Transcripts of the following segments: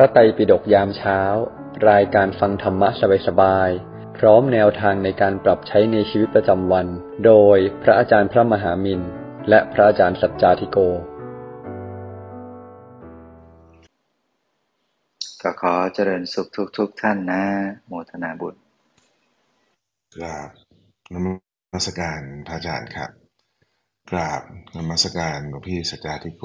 ระไตรปิฎกยามเช้า รายการฟังธรรมะสบายๆ พร้อมแนวทางในการปรับใช้ในชีวิตประจำวัน โดยพระอาจารย์พระมหามินและพระอาจารย์สัจจาธิโก ก็ขอเจริญสุขทุกทุกท่านนะโมทนาบุญกราบนมัสการพระอาจารย์ครับ กราบนมัสการหลวงพี่สัจจาธิโก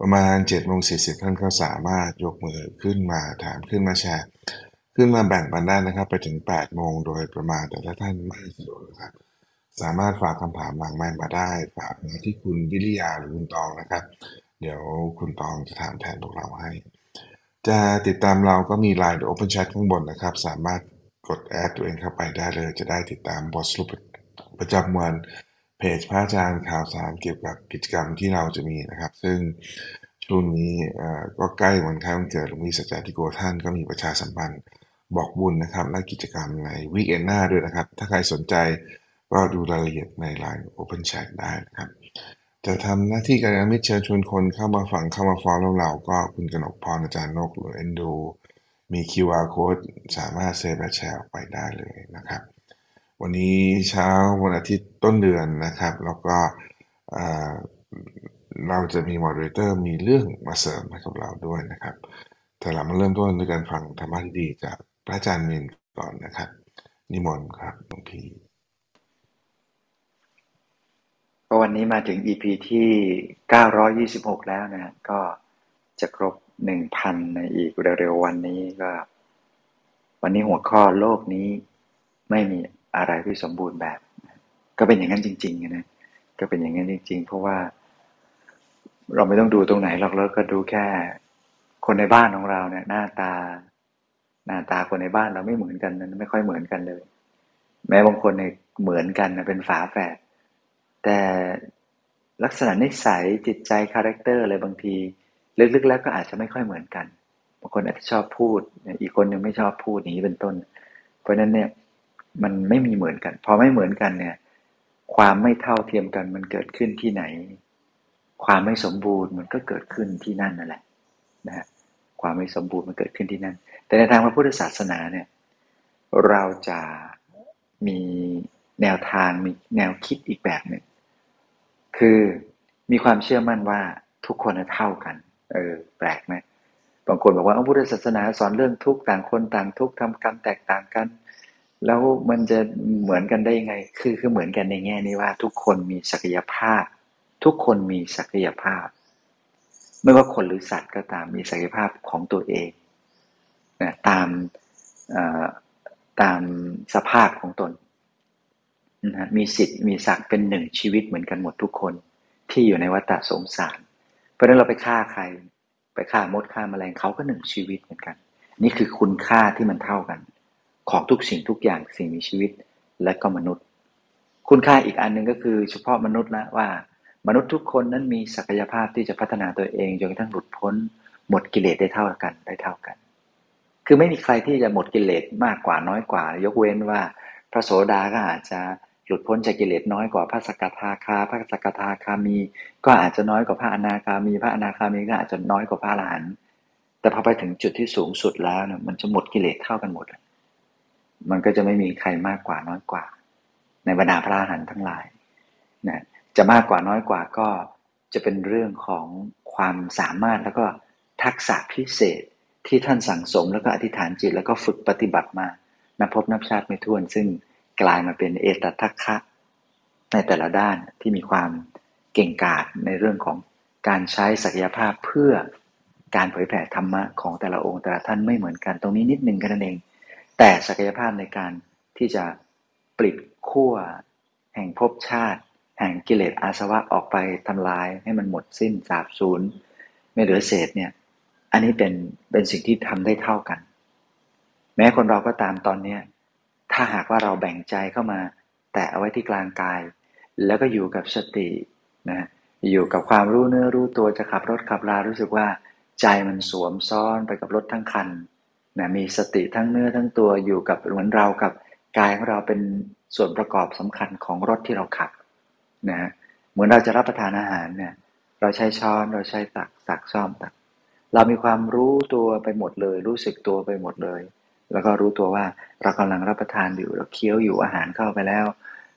ประมาณ7โมง40ท่านก็สามารถยกมือขึ้นมาถามขึ้นมาแชร์ ขึ้นมาแบ่งปันได้นะครับ ไปถึง8โมงโดยประมาณแต่ถ้าท่านไม่สะดวกนะครับ สามารถฝากคำถามหลังไมค์มาได้ ฝากมาที่คุณวิริยาหรือคุณตองนะครับ เดี๋ยวคุณตองจะถามแทนพวกเราให้ จะติดตามเราก็มี Line หรือ Open Chat ข้างบนนะครับ สามารถกดแอดตัวเองเข้าไปได้เลย จะได้ติดตามบทสรุปประจำวัน จพระอาจารย์ข่าวสารเกี่ยวกับกิจกรรมที่เราจะมีนะครับ ซึ่งช่วงนี้ก็ใกล้วันคล้ายวันเกิดหลวงพี่สัจจติโกท่านก็มีประชาสัมพันธ์บอกบุญนะครับ และกิจกรรมในวีคเอนหน้าด้วยนะครับ ถ้าใครสนใจก็ดูรายละเอียดใน Line Open Chat ได้นะครับ จะทำหน้าที่การงานมิตรเชิญชวนคนเข้ามาฟังเข้ามาฟอลเราก็คุณกนกพรอาจารย์นกหรือเอนดูมี QR code สามารถเซฟและแชร์ออกไปได้เลยนะครับ วันนี้เช้าวันอาทิตย์ต้นเดือนนะครับ แล้วก็เราจะมีมอดเรเตอร์มีเรื่องมาเสริมให้กับเราด้วยนะครับแต่เรามาเริ่มต้นด้วยการฟังธรรมะที่ดีจากพระอาจารย์มินก่อนนะครับ นิมนต์ครับหลวงพี่ก็วันนี้มาถึง EP ที่ 926 แล้วนะฮะก็จะครบ 1,000 ในอีกเร็วๆวันนี้ก็ วันนี้หัวข้อโลกนี้ไม่มี อะไรที่สมบูรณ์แบบ ก็เป็นอย่างนั้นจริงๆนะก็เป็นอย่างนั้นจริง ๆ เพราะว่า เราไม่ต้องดูตรงไหนหรอกเราก็ดูแค่ คนในบ้านของเราเนี่ยหน้าตา หน้าตาคนในบ้านเราไม่เหมือนกันนะไม่ค่อยเหมือนกันเลย แม้บางคนเนี่ยเหมือนกันนะเป็นฝาแฝดแต่ลักษณะนิสัยจิตใจ character อะไรบางที ลึกๆ แล้วก็อาจจะไม่ค่อยเหมือนกันบางคนอาจจะชอบพูด อีกคนยังไม่ชอบพูดนี้เป็นต้น เพราะฉะนั้นเนี่ย มันไม่มีเหมือนกัน พอไม่เหมือนกันเนี่ย ความไม่เท่าเทียมกันมันเกิดขึ้นที่ไหน ความไม่สมบูรณ์มันก็เกิดขึ้นที่นั่นนั่นแหละนะฮะความไม่สมบูรณ์มันเกิดขึ้นที่นั่น แต่ในทางพระพุทธศาสนาเนี่ย เราจะมีแนวทางมีแนวคิดอีกแบบหนึ่ง คือมีความเชื่อมั่นว่าทุกคนเท่ากัน เออ แปลกไหมบางคนบอกว่าพระพุทธศาสนาสอนเรื่องทุกข์ต่างคนต่างทุกข์ทำกรรมแตกต่างกัน แล้วมันจะเหมือนกันได้ยังไง คือคือเหมือนกันในแง่นี้ว่า ทุกคนมีศักยภาพ ทุกคนมีศักยภาพ ไม่ว่าคนหรือสัตว์ก็ตามมีศักยภาพของตัวเองนะตามตามสภาพของตนนะฮะมีสิทธิ์มีศักดิ์เป็นหนึ่งชีวิตเหมือนกันหมดทุกคนที่อยู่ในวัฏสงสาร เพราะนั้นเราไปฆ่าใคร ไปฆ่ามดฆ่าแมลงเขาก็หนึ่งชีวิตเหมือนกัน นี่คือคุณค่าที่มันเท่ากัน ของทุกสิ่งทุกอย่างสิ่งมีชีวิตและก็มนุษย์ คุณค่าอีกอันหนึ่งก็คือเฉพาะมนุษย์ละว่า มนุษย์ทุกคนนั้นมีศักยภาพที่จะพัฒนาตัวเองจนกระทั่งหลุดพ้น หมดกิเลสได้เท่ากันได้เท่ากัน คือไม่มีใครที่จะหมดกิเลสมากกว่าน้อยกว่า ยกเว้นว่า พระโสดาก็อาจจะหลุดพ้นจากกิเลสน้อยกว่าพระสกทาคา พระสกทาคามี ก็อาจจะน้อยกว่าพระอนาคามี พระอนาคามีก็อาจจะน้อยกว่าพระอรหันต์แต่พอไปถึงจุดที่สูงสุดแล้วเนี่ยมันจะหมดกิเลสเท่ากันหมด มันก็จะไม่มีใครมากกว่าน้อยกว่า ในบรรดาพระอรหันต์ทั้งหลายนะจะมากกว่าน้อยกว่าก็จะเป็นเรื่องของความสามารถแล้วก็ทักษะพิเศษที่ท่านสั่งสมแล้วก็อธิษฐานจิต แล้วก็ฝึกปฏิบัติมานับพบนับชาติไม่ถ้วน ซึ่งกลายมาเป็นเอตทัคคะ ในแต่ละด้านที่มีความเก่งกาจในเรื่องของการใช้ศักยภาพเพื่อการเผยแผ่ธรรมะของแต่ละองค์แต่ละท่านไม่เหมือนกัน ตรงนี้นิดนึงกันนั่นเอง แต่ศักยภาพในการที่จะปลิดขั้วแห่งภพชาติ แห่งกิเลสอาสวะออกไปทำลายให้มันหมดสิ้นสาบสูญไม่เหลือเศษเนี่ย อันนี้เป็นเป็นสิ่งที่ทำได้เท่ากัน แม้คนเราก็ตามตอนเนี้ถ้าหากว่าเราแบ่งใจเข้ามา แตะเอาไว้ที่กลางกาย แล้วก็อยู่กับสตินะอยู่กับความรู้เนื้อรู้ตัวจะขับรถขับรารู้สึกว่าใจมันสวมซ้อนไปกับรถทั้งคัน นะมีสติทั้งเนื้อทั้งตัวอยู่กับเหมือนเรากับกายของเราเป็นส่วนประกอบสำคัญของรถที่เราขับนะเหมือนเราจะรับประทานอาหารเนี่ยเราใช้ช้อนเราใช้ตักตักซ่อมตัก เรามีความรู้ตัวไปหมดเลย รู้สึกตัวไปหมดเลย แล้วก็รู้ตัวว่าเรากำลังรับประทานอยู่เราเคี้ยวอยู่อาหารเข้าไปแล้ว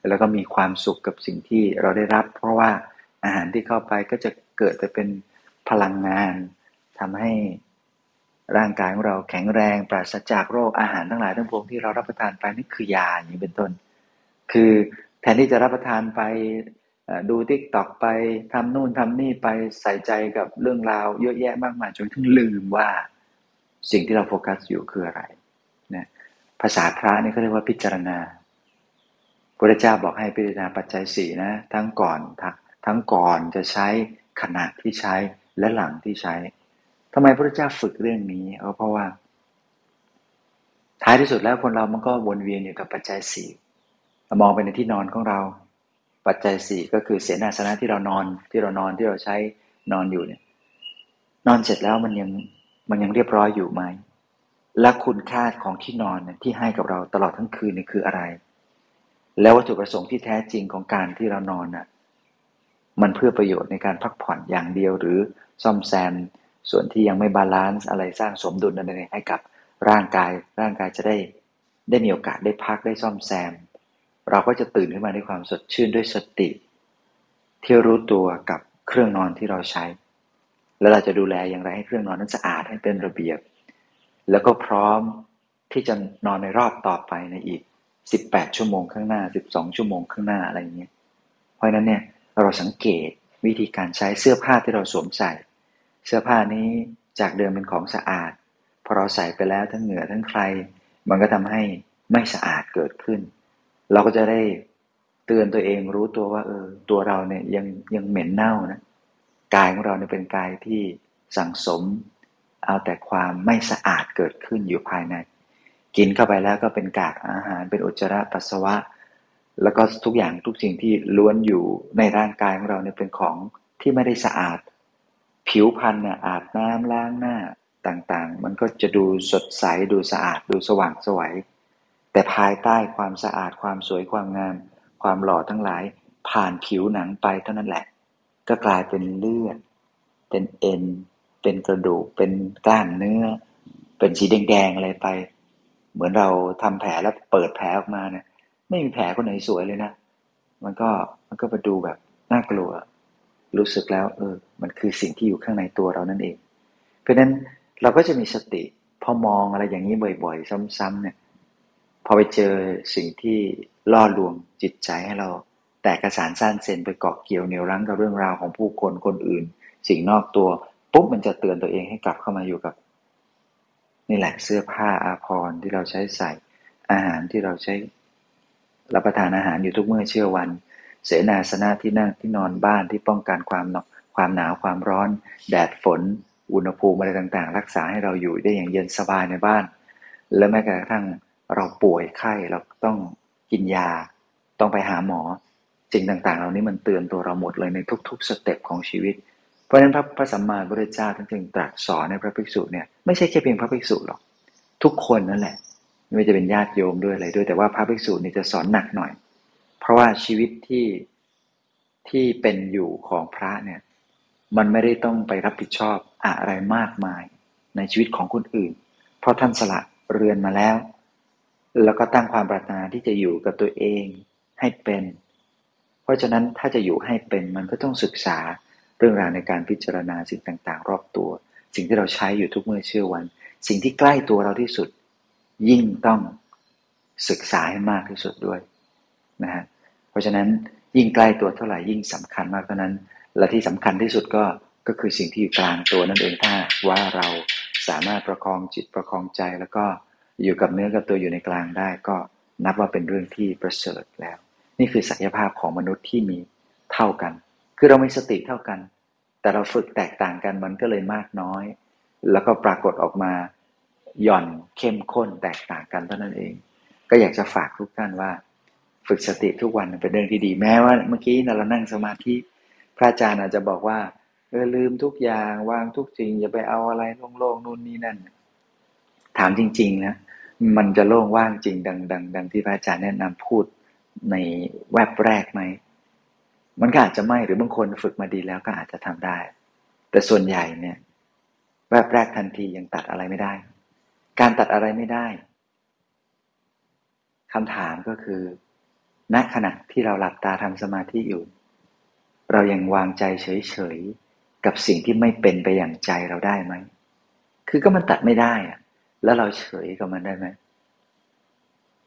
แล้วก็มีความสุขกับสิ่งที่เราได้รับ เพราะว่าอาหารที่เข้าไปก็จะเกิดจะเป็นพลังงานทำให้ ร่างกายของเราแข็งแรงปราศจากโรคอาหารทั้งหลายทั้งปวงที่เรารับประทานไปนี่คือยาอย่างเป็นต้น คือแทนที่จะรับประทานไปดู TikTok ไปทำนู่นทำนี่ไปใส่ใจกับเรื่องราวเยอะแยะมากมายจนถึงลืมว่าสิ่งที่เราโฟกัสอยู่คืออะไรนะภาษาพระนี่เขาเรียกว่าพิจารณาพระเจ้าบอกให้พิจารณาปัจจัยสี่นะทั้งก่อนทั้งก่อนจะใช้ขณะที่ใช้และหลังที่ใช้ ทำไมพระเจ้าฝึกเรื่องนี้เพราะว่า ท้ายที่สุดแล้วคนเรามันก็วนเวียนอยู่กับปัจจัยสี่มองไปในที่นอนของเรา ปัจจัยสี่ก็คือเสนาสนะที่เรานอนที่เรานอนที่เราใช้นอนอยู่เนี่ย นอนเสร็จแล้วมันยังมันยังเรียบร้อยอยู่ไหมและคุณค่าของที่นอนที่ให้กับเราตลอดทั้งคืนนี่คืออะไร แล้ววัตถุประสงค์ที่แท้จริงของการที่เรานอนน่ะ มันเพื่อประโยชน์ในการพักผ่อนอย่างเดียวหรือซ่อมแซม ส่วนที่ยังไม่ balance อะไรสร้างสมดุลอะไรให้กับร่างกาย ร่างกายจะได้ได้มีโอกาสได้พักได้ซ่อมแซม เราก็จะตื่นขึ้นมาด้วยความสดชื่นด้วยสติ ที่รู้ตัวกับเครื่องนอนที่เราใช้ แล้วเราจะดูแลอย่างไรให้เครื่องนอนนั้นสะอาดให้เป็นระเบียบ แล้วก็พร้อมที่จะนอนในรอบต่อไปในอีก 18 ชั่วโมงข้างหน้า 12 ชั่วโมงข้างหน้าอะไรอย่างเงี้ยเพราะนั้นเนี่ยเราสังเกตวิธีการใช้เสื้อผ้าที่เราสวมใส่ เสื้อผ้านี้จากเดิมเป็นของสะอาด พอเราใส่ไปแล้วทั้งเหงื่อทั้งใคร มันก็ทำให้ไม่สะอาดเกิดขึ้น เราก็จะได้เตือนตัวเองรู้ตัวว่าเออตัวเราเนี่ยยังยังเหม็นเน่านะกายของเราเนี่ยเป็นกายที่สั่งสม เอาแต่ความไม่สะอาดเกิดขึ้นอยู่ภายใน กินเข้าไปแล้วก็เป็นกากอาหารเป็นอุจจาระปัสสาวะ แล้วก็ทุกอย่างทุกสิ่งที่ล้วนอยู่ในร่างกายของเราเนี่ยเป็นของที่ไม่ได้สะอาด ผิวพรรณเนี่ยอาบน้ำล้างหน้าต่างๆ มันก็จะดูสดใสดูสะอาดดูสว่างสวยแต่ภายใต้ความสะอาดความสวยความงาม ความหล่อทั้งหลาย ผ่านผิวหนังไปเท่านั้นแหละ ก็กลายเป็นเลือด เป็นเอ็น เป็นกระดูก เป็นกล้ามเนื้อ เป็นสีแดงๆอะไรไป เหมือนเราทำแผลแล้วเปิดแผลออกมาเนี่ยไม่มีแผลคนไหนสวยเลยนะ มันก็มันก็มาดูแบบน่ากลัว รู้สึกแล้ว เออ มันคือสิ่งที่อยู่ข้างในตัวเรานั่นเอง เพราะฉะนั้นเราก็จะมีสติพอมองอะไรอย่างนี้บ่อย ๆ ซ้ำๆเนี่ย พอไปเจอสิ่งที่ล่อลวงจิตใจให้เรา แตกกระสานสั้นเซนไปเกาะเกี่ยวเหนี่ยวรั้งกับเรื่องราวของผู้คนคนอื่น สิ่งนอกตัวปุ๊บมันจะเตือนตัวเองให้กลับเข้ามาอยู่กับ นี่แหละเสื้อผ้าอาภรณ์ที่เราใช้ใส่อาหารที่เราใช้รับประทานอาหารอยู่ทุกเมื่อเชื่อวัน เสนาสนะที่นั่งที่นอนบ้านที่ป้องกันความความหนาวความร้อน แดดฝน อุณหภูมิอะไรต่างๆ รักษาให้เราอยู่ได้อย่างเย็นสบายในบ้าน และแม้กระทั่งเราป่วยไข้เราต้องกินยา ต้องไปหาหมอสิ่งต่างๆ เหล่านี้มันเตือนตัวเราหมดเลยในทุก ๆ สเต็ปของชีวิต เพราะฉะนั้นพระพระสัมมาสัมพุทธเจ้าท่านจึงตรัสสอนในพระภิกษุเนี่ยไม่ใช่แค่เพียงพระภิกษุหรอก ทุกคนนั่นแหละ ไม่ว่าจะเป็นญาติโยมด้วยอะไรด้วยแต่ว่าพระภิกษุนี่จะสอนหนักหน่อย เพราะว่าชีวิตที่ที่เป็นอยู่ของพระเนี่ย มันไม่ได้ต้องไปรับผิดชอบอะไรมากมายในชีวิตของคนอื่น เพราะท่านสละเรือนมาแล้ว แล้วก็ตั้งความปรารถนาที่จะอยู่กับตัวเองให้เป็น เพราะฉะนั้นถ้าจะอยู่ให้เป็นมันก็ต้องศึกษาเรื่องราวในการพิจารณาสิ่งต่างๆ รอบตัว สิ่งที่เราใช้อยู่ทุกเมื่อเชื่อวัน สิ่งที่ใกล้ตัวเราที่สุด ยิ่งต้องศึกษาให้มากที่สุดด้วย นะฮะเพราะฉะนั้นยิ่งใกล้ตัวเท่าไหร่ยิ่งสำคัญมากเท่านั้น และที่สำคัญที่สุดก็ก็คือสิ่งที่อยู่กลางตัวนั่นเองถ้าว่าเราสามารถประคองจิตประคองใจ แล้วก็อยู่กับเนื้อกับตัวอยู่ในกลางได้ ก็นับว่าเป็นเรื่องที่ประเสริฐแล้ว นี่คือศักยภาพของมนุษย์ที่มีเท่ากัน คือเรามีสติเท่ากัน แต่เราฝึกแตกต่างกันมันก็เลยมากน้อย แล้วก็ปรากฏออกมาหย่อนเข้มข้นแตกต่างกันเท่านั้นเอง ก็อยากจะฝากทุกท่านว่า ฝึกสติทุกวันเป็นเรื่องที่ดี แม้ว่าเมื่อกี้เรานั่งสมาธิพระอาจารย์อาจจะบอกว่าเออลืมทุกอย่างวางทุกสิ่งอย่าไปเอาอะไรโล่งๆนู่นนี่นั่น ถามจริง ๆ นะ มันจะโล่งว่างจริง ดังดังดังที่พระอาจารย์แนะนำพูดในแวบแรกไหมมันก็อาจจะไม่หรือบางคนฝึกมาดีแล้วก็อาจจะทำได้ แต่ส่วนใหญ่เนี่ย แวบแรกทันทียังตัดอะไรไม่ได้ การตัดอะไรไม่ได้คำถามก็คือ ณขณะที่เราหลับตาทำสมาธิอยู่ เรายังวางใจเฉยๆ กับสิ่งที่ไม่เป็นไปอย่างใจเราได้ไหม คือก็มันตัดไม่ได้อะแล้วเราเฉยกับมันได้ไหม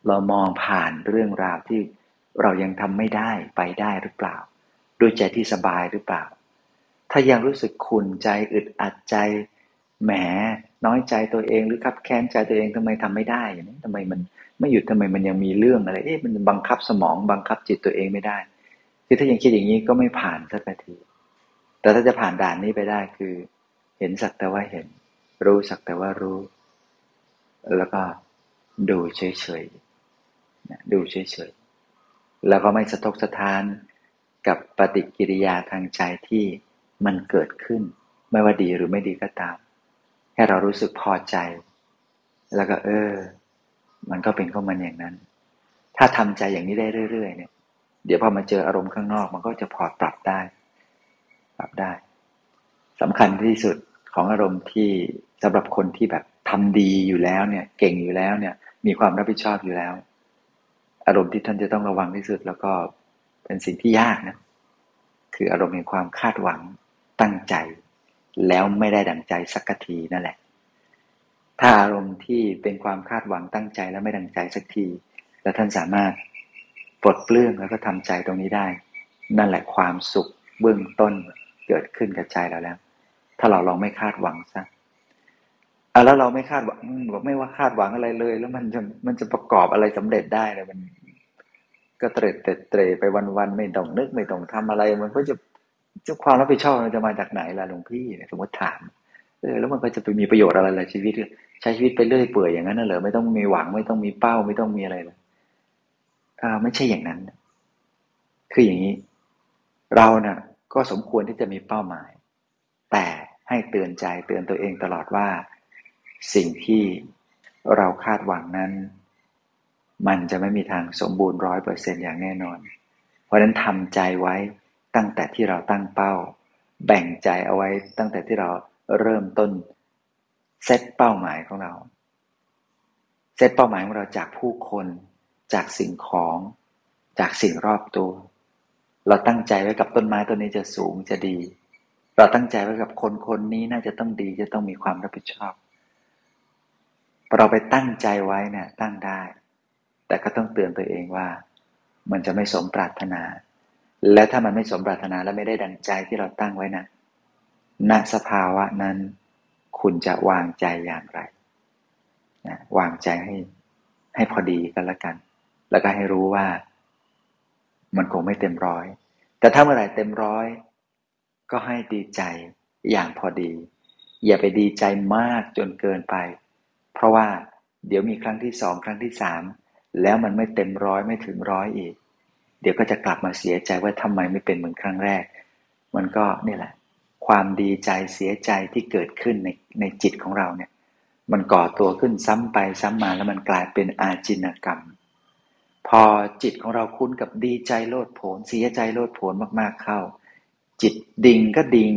เรามองผ่านเรื่องราวที่เรายังทำไม่ได้ไปได้หรือเปล่า ด้วยใจที่สบายหรือเปล่า ถ้ายังรู้สึกขุนใจอึดอัดใจ แหมน้อยใจตัวเองหรือขับแค้นใจตัวเองทำไมทำไม่ได้เนี่ยทำไมมัน ไม่หยุดทำไมมันยังมีเรื่องอะไร เอ๊ะมันบังคับสมองบังคับจิตตัวเองไม่ได้ คือถ้ายังคิดอย่างนี้ก็ไม่ผ่านสักที แต่ถ้าจะผ่านด่านนี้ไปได้คือ เห็นสักแต่ว่าเห็น รู้สักแต่ว่ารู้ แล้วก็ดูเฉยๆดูเฉยๆแล้วก็ไม่สะทกสะท้านกับปฏิกิริยาทางใจที่มันเกิดขึ้น ไม่ว่าดีหรือไม่ดีก็ตามแค่เรารู้สึกพอใจ แล้วก็เออ มันก็เป็นของมันอย่างนั้น ถ้าทำใจอย่างนี้ได้เรื่อย ๆ เนี่ย เดี๋ยวพอมาเจออารมณ์ข้างนอก มันก็จะพอปรับได้ ปรับได้สำคัญที่สุดของอารมณ์ที่สำหรับคนที่แบบทำดีอยู่แล้วเนี่ย เก่งอยู่แล้วเนี่ย มีความรับผิดชอบอยู่แล้ว อารมณ์ที่ท่านจะต้องระวังที่สุด แล้วก็เป็นสิ่งที่ยากนะ คืออารมณ์แห่งความคาดหวังตั้งใจ แล้วไม่ได้ดั่งใจสักทีนั่นแหละ ถ้าอารมณ์ที่เป็นความคาดหวังตั้งใจแล้วไม่ดังใจสักที แล้วท่านสามารถปลดเปลื้องแล้วก็ทำใจตรงนี้ได้ นั่นแหละความสุขเบื้องต้นเกิดขึ้นกับใจเราแล้ว ถ้าเราลองไม่คาดหวังซะอะแล้วเราไม่คาดหวังบอกไม่ว่าคาดหวังอะไรเลย แล้วมันจะมันจะประกอบอะไรสำเร็จได้เลยมัน ก็เตรดเตรไปวันๆไม่ต้องนึกไม่ต้องทำอะไร มันก็จะจะความรับผิดชอบมันจะมาจากไหนล่ะหลวงพี่สมมติถามเออแล้วมันก็จะไปมีประโยชน์อะไรล่ะชีวิต ใช้ชีวิตไปเรื่อยเปื่อยอย่างนั้นน่ะเหรอไม่ต้องมีหวังไม่ต้องมีเป้าไม่ต้องมีอะไรเลยอ่าไม่ใช่อย่างนั้น คืออย่างนี้ เราน่ะ ก็สมควรที่จะมีเป้าหมาย แต่ให้เตือนใจเตือนตัวเองตลอดว่า สิ่งที่เราคาดหวังนั้น มันจะไม่มีทางสมบูรณ์ร้อยเปอร์เซ็นอย่างแน่นอน เพราะฉะนั้นทำใจไว้ตั้งแต่ที่เราตั้งเป้า แบ่งใจเอาไว้ตั้งแต่ที่เราเริ่มต้น เซตเป้าหมายของเรา เซตเป้าหมายของเราจากผู้คน จากสิ่งของ จากสิ่งรอบตัว เราตั้งใจไว้กับต้นไม้ต้นนี้จะสูงจะดี เราตั้งใจไว้กับคนคนนี้น่าจะต้องดีจะต้องมีความรับผิดชอบเราไปตั้งใจไว้เนี่ยตั้งได้ แต่ก็ต้องเตือนตัวเองว่า มันจะไม่สมปรารถนา และถ้ามันไม่สมปรารถนาและไม่ได้ดังใจที่เราตั้งไว้นะณสภาวะนั้น คุณจะวางใจอย่างไรนะวางใจให้ให้พอดีกันละกัน แล้วก็ให้รู้ว่า มันคงไม่เต็มร้อย แต่ถ้าเมื่อไหร่เต็มร้อย ก็ให้ดีใจอย่างพอดี อย่าไปดีใจมากจนเกินไป เพราะว่าเดี๋ยวมีครั้งที่สองครั้งที่สามแล้วมันไม่เต็มร้อยไม่ถึงร้อยอีก เดี๋ยวก็จะกลับมาเสียใจว่าทำไมไม่เป็นเหมือนครั้งแรก มันก็นี่แหละ ความดีใจเสียใจที่เกิดขึ้นในในจิตของเราเนี่ย มันก่อตัวขึ้นซ้ำไปซ้ำมาแล้วมันกลายเป็นอาจินกรรม พอจิตของเราคุ้นกับดีใจโลดโผนเสียใจโลดโผนมากๆเข้า จิตดิ่งก็ดิ่ง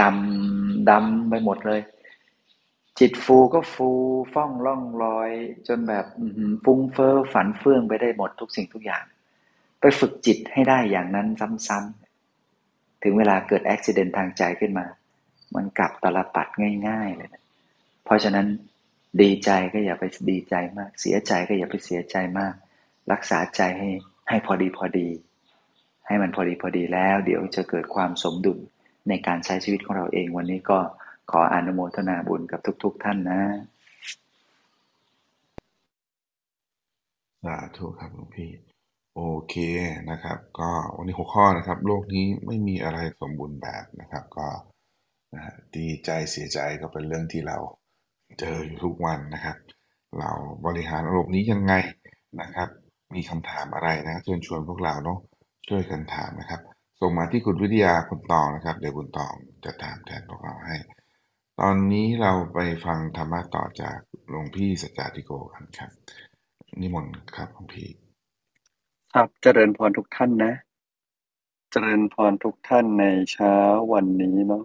ต่ำดำไปหมดเลย จิตฟูก็ฟูฟ่องล่องลอย จนแบบฟุ้งเฟอ้อฝันเฟื่องไปได้หมดทุกสิ่งทุกอย่าง ไปฝึกจิตให้ได้อย่างนั้นซ้ำๆ ถึงเวลาเกิดอุบิเหตุทางใจขึ้นมา มันกลับตลปัดง่าย ๆเลยนะเพราะฉะนั้นดีใจก็อย่าไปดีใจมาก เสียใจก็อย่าไปเสียใจมาก รักษาใจให้ให้พอดีพอดี ให้มันพอดีพอดีแล้ว เดี๋ยวจะเกิดความสมดุลในการใช้ชีวิตของเราเองวันนี้ก็ขออนุโมทนาบุญกับทุก ๆ ท่านนะสาธุครับหลวงพี่ โอเคนะครับ ก็วันนี้หัวข้อนะครับ โลกนี้ไม่มีอะไรสมบูรณ์แบบนะครับ ก็ดีใจเสียใจก็เป็นเรื่องที่เราเจออยู่ทุกวันนะครับ เราบริหารอารมณ์นี้ยังไงนะครับ มีคำถามอะไรนะเชิญชวนพวกเราเนาะช่วยกันถามนะครับ ส่งมาที่คุณวิทยาคุณตองนะครับ เดี๋ยวคุณตองจะถามแทนพวกเราให้ ตอนนี้เราไปฟังธรรมะต่อจากหลวงพี่สัจจาธิโกกันครับ นิมนต์ครับหลวงพี่ ครับ เจริญพรทุกท่านนะ เจริญพรทุกท่านในเช้าวันนี้เนาะ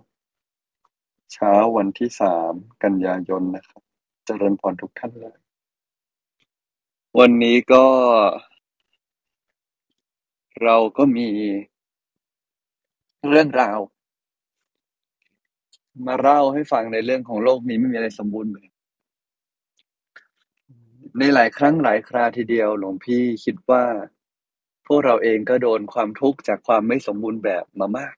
เช้าวันที่สามกันยายนนะครับ เจริญพรทุกท่านเลย วันนี้ก็ เราก็มีเรื่องราว มาเล่าให้ฟังในเรื่องของโลกนี้ไม่มีอะไรสมบูรณ์แบบในหลายครั้งหลายคราทีเดียวหลวงพี่คิดว่า พวกเราเองก็โดนความทุกข์จากความไม่สมบูรณ์แบบมามาก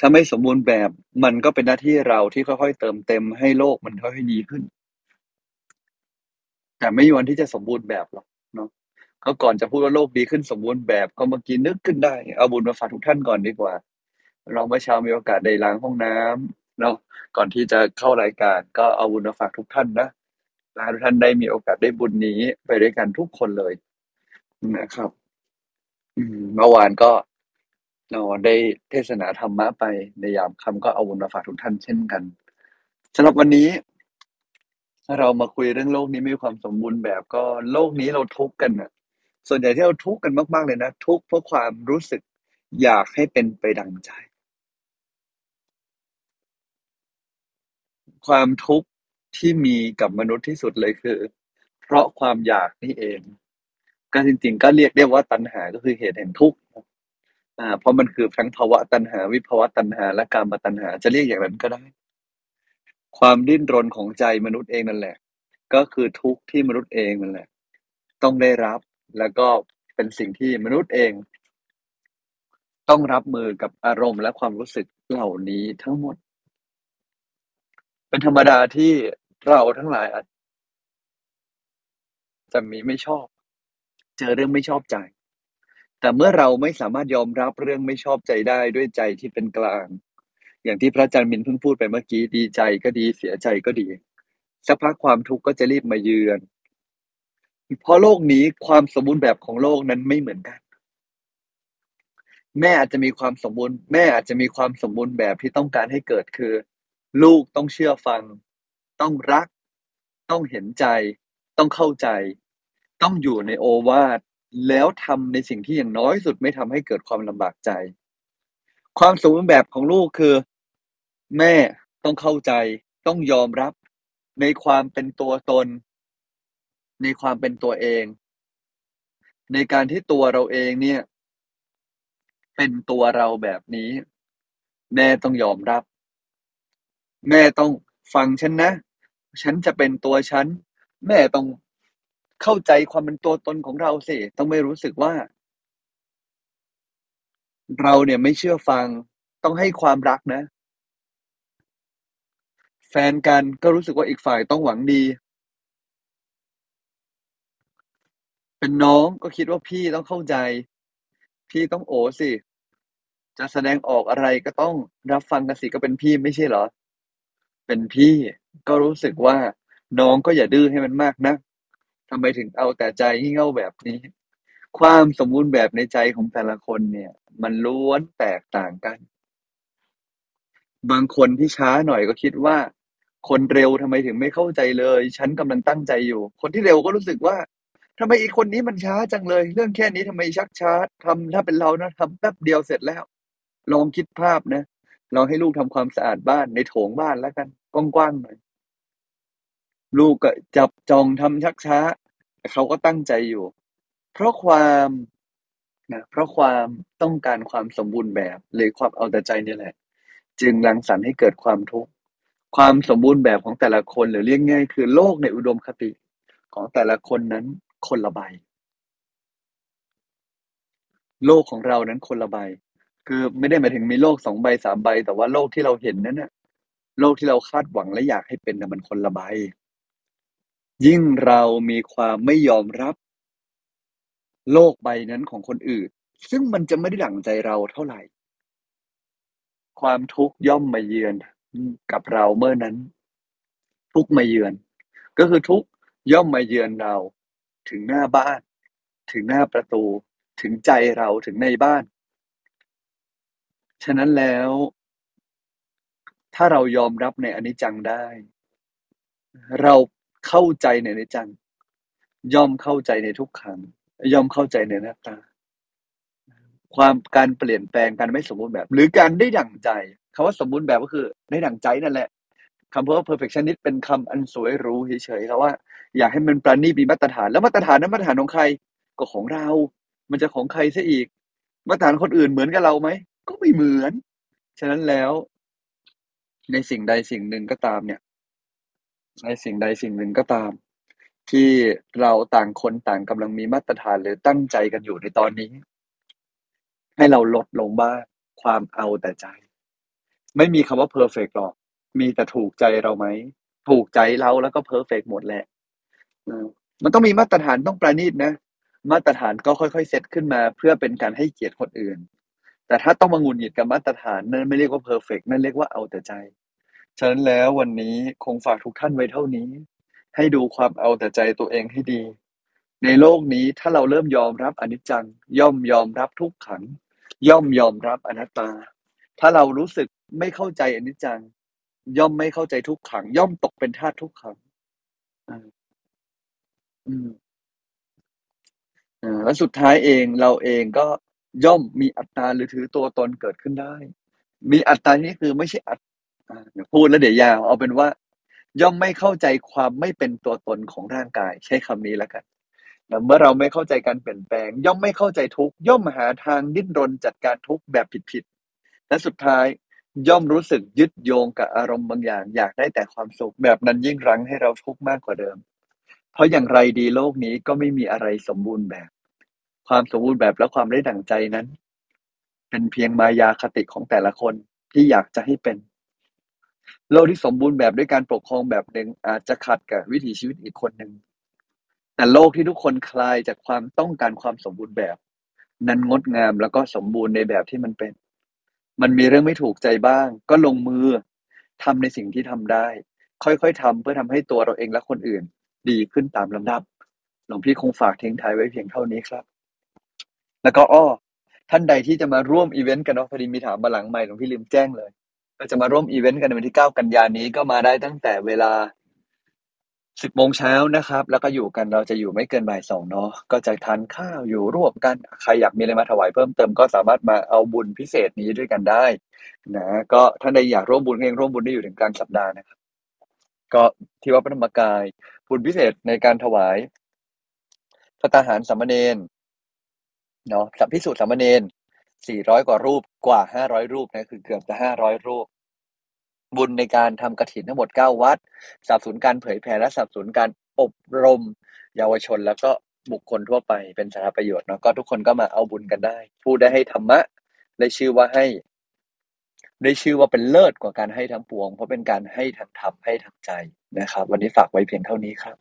ถ้าไม่สมบูรณ์แบบมันก็เป็นหน้าที่เราที่ค่อยๆเติมเต็มให้โลกมันค่อยๆดีขึ้น แต่ไม่มีวันที่จะสมบูรณ์แบบหรอกเนาะก็ก่อนจะพูดว่าโลกดีขึ้นสมบูรณ์แบบก็เมื่อกี้นึกขึ้นได้ เอาบุญมาฝากทุกท่านก่อนดีกว่า เราเมื่อเช้ามีโอกาสได้ล้างห้องน้ำเนาะก่อนที่จะเข้ารายการก็เอาบุญมาฝากทุกท่านนะละทุกท่านได้มีโอกาสได้บุญนี้ไปด้วยกันทุกคนเลย นะครับ อืม เมื่อวานก็เราได้เทศนาธรรมะไปในยามค่ำก็เอาบุญมาฝากทุกท่านเช่นกันสำหรับวันนี้ เรามาคุยเรื่องโลกนี้ไม่มีความสมบูรณ์แบบก็โลกนี้เราทุกข์กันน่ะ ส่วนใหญ่ที่เราทุกข์กันมากๆเลยนะทุกข์เพราะความรู้สึกอยากให้เป็นไปดังใจ ความทุกข์ที่มีกับมนุษย์ที่สุดเลยคือ เพราะความอยากนี่เอง ก็จริง ๆ ก็เรียกได้ว่าตัณหาก็คือเหตุแห่งทุกข์อ่า เพราะมันคือทั้งภาวะตัณหา วิภาวะตัณหา และการมาตัณหา จะเรียกอย่างนั้นก็ได้ ความดิ้นรนของใจมนุษย์เองนั่นแหละ ก็คือทุกข์ที่มนุษย์เองนั่นแหละ ต้องได้รับแล้วก็เป็นสิ่งที่มนุษย์เอง ต้องรับมือกับอารมณ์และความรู้สึกเหล่านี้ทั้งหมด เป็นธรรมดาที่เราทั้งหลายอาจจะมีไม่ชอบ เจอเรื่องไม่ชอบใจ แต่เมื่อเราไม่สามารถยอมรับเรื่องไม่ชอบใจได้ด้วยใจที่เป็นกลาง อย่างที่พระอาจารย์มินเพิ่งพูดไปเมื่อกี้ดีใจก็ดีเสียใจก็ดีสักพักความทุกข์ก็จะรีบมาเยือน เพราะโลกนี้ความสมบูรณ์แบบของโลกนั้นไม่เหมือนกัน แม่อาจจะมีความสมบูรณ์ แม่อาจจะมีความสมบูรณ์แบบที่ต้องการให้เกิดคือ ลูกต้องเชื่อฟัง ต้องรัก ต้องเห็นใจ ต้องเข้าใจ ต้องอยู่ในโอวาทแล้วทำในสิ่งที่อย่างน้อยสุดไม่ทำให้เกิดความลำบากใจ ความสมบูรณ์แบบของลูกคือ แม่ต้องเข้าใจ ต้องยอมรับ ในความเป็นตัวตน ในความเป็นตัวเอง ในการที่ตัวเราเองเนี่ย เป็นตัวเราแบบนี้ แม่ต้องยอมรับ แม่ต้องฟังฉันนะ ฉันจะเป็นตัวฉัน แม่ต้อง เข้าใจความเป็นตัวตนของเราสิต้องไม่รู้สึกว่า เราเนี่ยไม่เชื่อฟัง ต้องให้ความรักนะ แฟนกันก็รู้สึกว่าอีกฝ่ายต้องหวังดี เป็นน้องก็คิดว่าพี่ต้องเข้าใจ พี่ต้องโอสิ จะแสดงออกอะไรก็ต้องรับฟังกันสิก็เป็นพี่ไม่ใช่เหรอ เป็นพี่ก็รู้สึกว่าน้องก็อย่าดื้อให้มันมากนะ ทำไมถึงเอาแต่ใจงี่เง่าแบบนี้ ความสมบูรณ์แบบในใจของแต่ละคนเนี่ย มันล้วนแตกต่างกัน บางคนที่ช้าหน่อยก็คิดว่า คนเร็วทำไมถึงไม่เข้าใจเลย ฉันกำลังตั้งใจอยู่ คนที่เร็วก็รู้สึกว่าทำไมอีกคนนี้มันช้าจังเลย เรื่องแค่นี้ทำไมชักช้าทำถ้าเป็นเรานะทำแป๊บเดียวเสร็จแล้ว ลองคิดภาพนะเราให้ลูกทำความสะอาดบ้านในโถงบ้านแล้วกันกว้างๆหน่อย ลูกก็จับจองทำชักช้า แต่เขาก็ตั้งใจอยู่ เพราะความนะเพราะความต้องการความสมบูรณ์แบบหรือความเอาแต่ใจนี่แหละ จึงรังสรรค์ให้เกิดความทุกข์ความสมบูรณ์แบบของแต่ละคนหรือเรียกง่าย คือโลกในอุดมคติของแต่ละคนนั้นคนละใบ โลกของเรานั้นคนละใบ คือไม่ได้หมายถึงมีโลกสองใบสามใบ แต่ว่าโลกที่เราเห็นนั้นน่ะโลกที่เราคาดหวังและอยากให้เป็นน่ะมันคนละใบ ยิ่งเรามีความไม่ยอมรับ โลกใบนั้นของคนอื่น ซึ่งมันจะไม่ได้ดั่งใจเราเท่าไหร่ ความทุกข์ย่อมมาเยือนกับเราเมื่อนั้น ทุกมาเยือน ก็คือทุกย่อมมาเยือนเรา ถึงหน้าบ้าน ถึงหน้าประตู ถึงใจเราถึงในบ้าน ฉะนั้นแล้ว ถ้าเรายอมรับในอนิจจังได้ เรา เข้าใจในอนิจจัง ย่อมเข้าใจในทุกขัง ย่อมเข้าใจในหน้าตา ความการเปลี่ยนแปลงการไม่สมบูรณ์แบบ หรือการได้ดั่งใจคำว่าสมบูรณ์แบบก็คือได้ดั่งใจนั่นแหละคำว่า perfectionist เป็นคำอันสวยรู้เฉยๆครับว่า อยากให้มันประณีตมีมาตรฐานแล้วมาตรฐานนั้นมาตรฐานของใครก็ของเรา มันจะของใครซะอีก มาตรฐานคนอื่นเหมือนกับเราไหมก็ไม่เหมือน ฉะนั้นแล้ว ในสิ่งใดสิ่งหนึ่งก็ตามเนี่ย ในสิ่งใดสิ่งหนึ่งก็ตาม ที่เราต่างคนต่างกำลังมีมาตรฐานหรือตั้งใจกันอยู่ในตอนนี้ ให้เราลดลงบ้างความเอาแต่ใจ ไม่มีคำว่า perfect หรอก มีแต่ถูกใจเราไหม ถูกใจเราแล้วก็ perfect หมดแหละมันต้องมีมาตรฐานต้องประณีตนะ มาตรฐานก็ค่อยๆเซตขึ้นมา เพื่อเป็นการให้เกียรติคนอื่น แต่ถ้าต้องมาหงุนหงิดกับมาตรฐานนั่นไม่เรียกว่า perfect นั่นเรียกว่าเอาแต่ใจ ฉะนั้นแล้ววันนี้คงฝากทุกท่านไว้เท่านี้ ให้ดูความเอาแต่ใจตัวเองให้ดี ในโลกนี้ถ้าเราเริ่มยอมรับอนิจจัง ย่อมยอมรับทุกขัง ย่อมยอมรับอนัตตา ถ้าเรารู้สึกไม่เข้าใจอนิจจัง ย่อมไม่เข้าใจทุกขัง ย่อมตกเป็นทาสทุกขังอ่าอืมอ่าแล้วสุดท้ายเองเราเองก็ย่อมมีอัตตาหรือถือตัวตนเกิดขึ้นได้ มีอัตตานี่คือไม่ใช่อัต พูดแล้วเดี๋ยวยาว เอาเป็นว่า ย่อมไม่เข้าใจความไม่เป็นตัวตนของร่างกาย ใช้คำนี้แล้วกันเมื่อเราไม่เข้าใจการเปลี่ยนแปลง ย่อมไม่เข้าใจทุกย่อมหาทางดิ้นรนจัดการทุกแบบผิดๆและสุดท้ายย่อมรู้สึกยึดโยงกับอารมณ์บางอย่าง อยากได้แต่ความสุขแบบนั้นยิ่งรั้งให้เราทุกข์มากกว่าเดิม เพราะอย่างไรดีโลกนี้ก็ไม่มีอะไรสมบูรณ์แบบ ความสมบูรณ์แบบและความได้ดั่งใจนั้น เป็นเพียงมายาคติของแต่ละคนที่อยากจะให้เป็น โลกที่สมบูรณ์แบบด้วยการปกครองแบบหนึ่งอาจจะขัดกับวิถีชีวิตอีกคนหนึ่งแต่โลกที่ทุกคนคลายจากความต้องการความสมบูรณ์แบบ นั้นงดงามแล้วก็สมบูรณ์ในแบบที่มันเป็น มันมีเรื่องไม่ถูกใจบ้าง ก็ลงมือทำในสิ่งที่ทำได้ ค่อยๆทำเพื่อทำให้ตัวเราเองและคนอื่น ดีขึ้นตามลำดับหลวงพี่คงฝากทิ้งท้ายไว้เพียงเท่านี้ครับ แล้วก็อ้อท่านใดที่จะมาร่วมอีเวนต์กันเนาะพอดีมีถามมาหลังไมค์หลวงพี่ลืมแจ้งเลย เราจะมาร่วมอีเวนต์กันในวันที่ 9 กันยานี้ก็มาได้ตั้งแต่เวลา 10โมงเช้านะครับ แล้วก็อยู่กันเราจะอยู่ไม่เกินบ่ายสองเนาะก็จะทานข้าวอยู่ร่วมกัน ใครอยากมีอะไรมาถวายเพิ่มเติมก็สามารถมาเอาบุญพิเศษนี้ด้วยกันได้นะก็ท่านใดอยากร่วมบุญก็ยังร่วมบุญได้อยู่ถึงกลางสัปดาห์นะครับ ก็ที่วัดพระธรรมกายบุญพิเศษในการถวายพระตาหารสามเณรเนาะสัมพิสูจน์สามเณร สี่ร้อยกว่ารูปกว่าห้าร้อยรูปนะคือเกือบจะห้าร้อยรูป บุญในการทำกระถินทั้งหมดเก้าวัดสับสนการเผยแผ่และสับสนการอบรม เยาวชนแล้วก็บุคคลทั่วไปเป็นสารณประโยชน์เนาะก็ทุกคนก็มาเอาบุญกันได้ ผู้ได้ให้ธรรมะได้ชื่อว่าให้ ได้ชื่อว่าเป็นเลิศกว่าการให้ทั้งปวง เพราะเป็นการให้ทางธรรมให้ทางใจนะครับ วันนี้ฝากไว้เพียงเท่านี้ครับ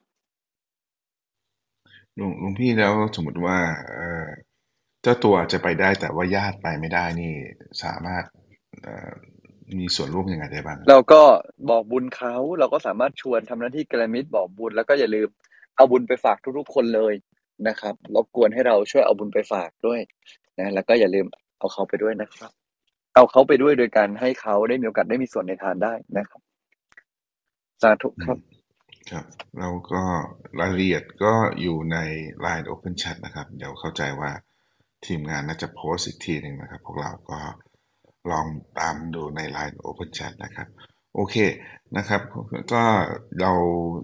หลวงหลวงพี่แล้วสมมติว่า จ้าตัวอาจจะไปได้แต่ว่าญาติไปไม่ได้นี่สามารถเอ่อมีส่วนร่วมยังไงได้บ้างเราก็บอกบุญเขาเราก็สามารถชวนทำหน้าที่กระมิตรบอกบุญแล้วก็อย่าลืมเอาบุญไปฝากทุกๆคนเลยนะครับรบกวนให้เราช่วยเอาบุญไปฝากด้วยนะแล้วก็อย่าลืมเอาเขาไปด้วยนะครับ เอาเขาไปด้วยโดยการให้เขาได้มีโอกาสได้มีส่วนในทานได้นะครับสาธุครับครับแล้วก็รายละเอียดก็อยู่ใน Line Open Chat นะครับ เดี๋ยวเข้าใจว่า ทีมงานน่าจะโพสอีกทีหนึ่งนะครับ พวกเราก็ลองตามดูใน Line Open Chat นะครับโอเคนะครับ ก็เรา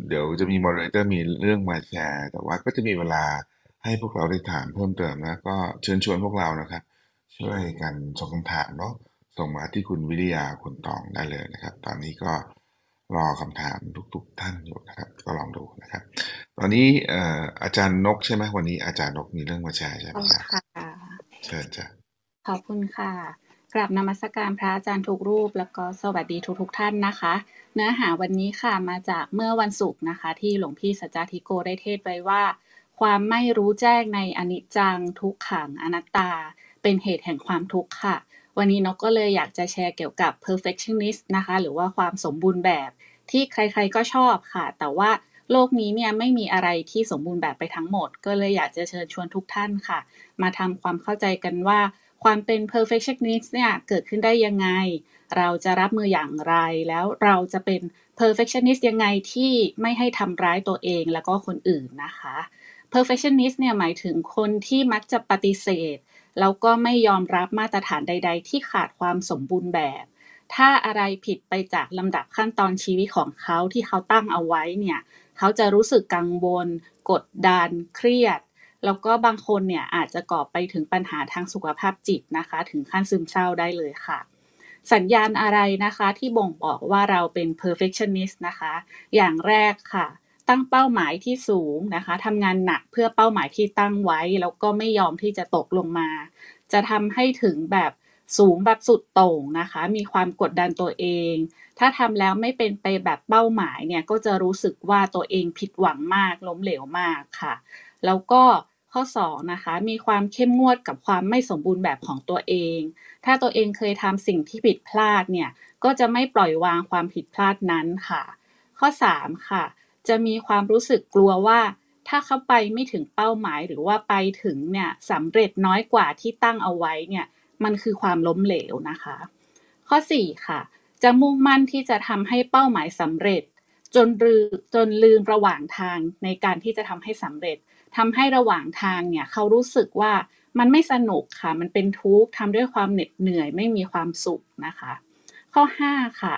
เดี๋ยวจะมี moderator มีเรื่องมาแชร์ แต่ว่าก็จะมีเวลาให้พวกเราได้ถามเพิ่มเติมนะ ก็เชิญชวนพวกเรานะครับ ช่วยกันส่งคำถามเนาะส่งมาที่คุณวิริยาคุณตองได้เลยนะครับ ตอนนี้ก็รอคำถามทุก ๆ ท่านอยู่นะครับ ก็ลองดูนะครับ ตอนนี้อาจารย์นกใช่ไหมวันนี้อาจารย์นกมีเรื่องมาแชร์ใช่ไหมครับค่ะ เชิญจ้ะขอบคุณค่ะกราบนมัสการพระอาจารย์ทุกรูป แล้วก็สวัสดีทุกๆท่านนะคะ เนื้อหาวันนี้ค่ะมาจากเมื่อวันศุกร์นะคะ ที่หลวงพี่สัจจาธิโกได้เทศไว้ว่า ความไม่รู้แจ้งในอนิจจังทุกขังอนัตตา เป็นเหตุแห่งความทุกข์ค่ะ วันนี้นกก็เลยอยากจะแชร์เกี่ยวกับ perfectionist นะคะ หรือว่าความสมบูรณ์แบบที่ใครๆก็ชอบค่ะ แต่ว่า โลกนี้เนี่ยไม่มีอะไรที่สมบูรณ์แบบไปทั้งหมด ก็เลยอยากจะเชิญชวนทุกท่านค่ะ มาทำความเข้าใจกันว่า ความเป็น perfectionist เนี่ยเกิดขึ้นได้ยังไง เราจะรับมืออย่างไรแล้วเราจะเป็น perfectionist ยังไงที่ไม่ให้ทำร้ายตัวเองแล้วก็คนอื่นนะคะ perfectionist เนี่ยหมายถึงคนที่มักจะปฏิเสธ แล้วก็ไม่ยอมรับมาตรฐานใด ๆ ที่ขาดความสมบูรณ์แบบ ถ้าอะไรผิดไปจากลำดับขั้นตอนชีวิตของเขาที่เขาตั้งเอาไว้เนี่ย เขาจะรู้สึกกังวล กดดัน เครียด แล้วก็บางคนเนี่ยอาจจะก่อไปถึงปัญหาทางสุขภาพจิตนะคะ ถึงขั้นซึมเศร้าได้เลยค่ะ สัญญาณอะไรนะคะที่บ่งบอกว่าเราเป็น perfectionist นะคะ อย่างแรกค่ะ ตั้งเป้าหมายที่สูงนะคะทำงานหนักเพื่อเป้าหมายที่ตั้งไว้ แล้วก็ไม่ยอมที่จะตกลงมา จะทำให้ถึงแบบ สูงแบบสุดโต่งนะคะ มีความกดดันตัวเอง ถ้าทำแล้วไม่เป็นไปแบบเป้าหมายเนี่ยก็จะรู้สึกว่าตัวเองผิดหวังมากล้มเหลวมากค่ะ แล้วก็ข้อ2นะคะมีความเข้มงวดกับความไม่สมบูรณ์แบบของตัวเอง ถ้าตัวเองเคยทำสิ่งที่ผิดพลาดเนี่ยก็จะไม่ปล่อยวางความผิดพลาดนั้นค่ะ ข้อ3ค่ะจะมีความรู้สึกกลัวว่า ถ้าเขาไปไม่ถึงเป้าหมายหรือว่าไปถึงเนี่ยสำเร็จน้อยกว่าที่ตั้งเอาไว้เนี่ย มันคือความล้มเหลวนะคะ ข้อ 4 ค่ะ จะมุ่งมั่นที่จะทำให้เป้าหมายสำเร็จ จนลืมจนลืมระหว่างทางในการที่จะทำให้สำเร็จทำให้ระหว่างทางเนี่ยเขารู้สึกว่ามันไม่สนุกค่ะ มันเป็นทุกข์ทำด้วยความเหน็ดเหนื่อยไม่มีความสุขนะคะ ข้อ 5 ค่ะ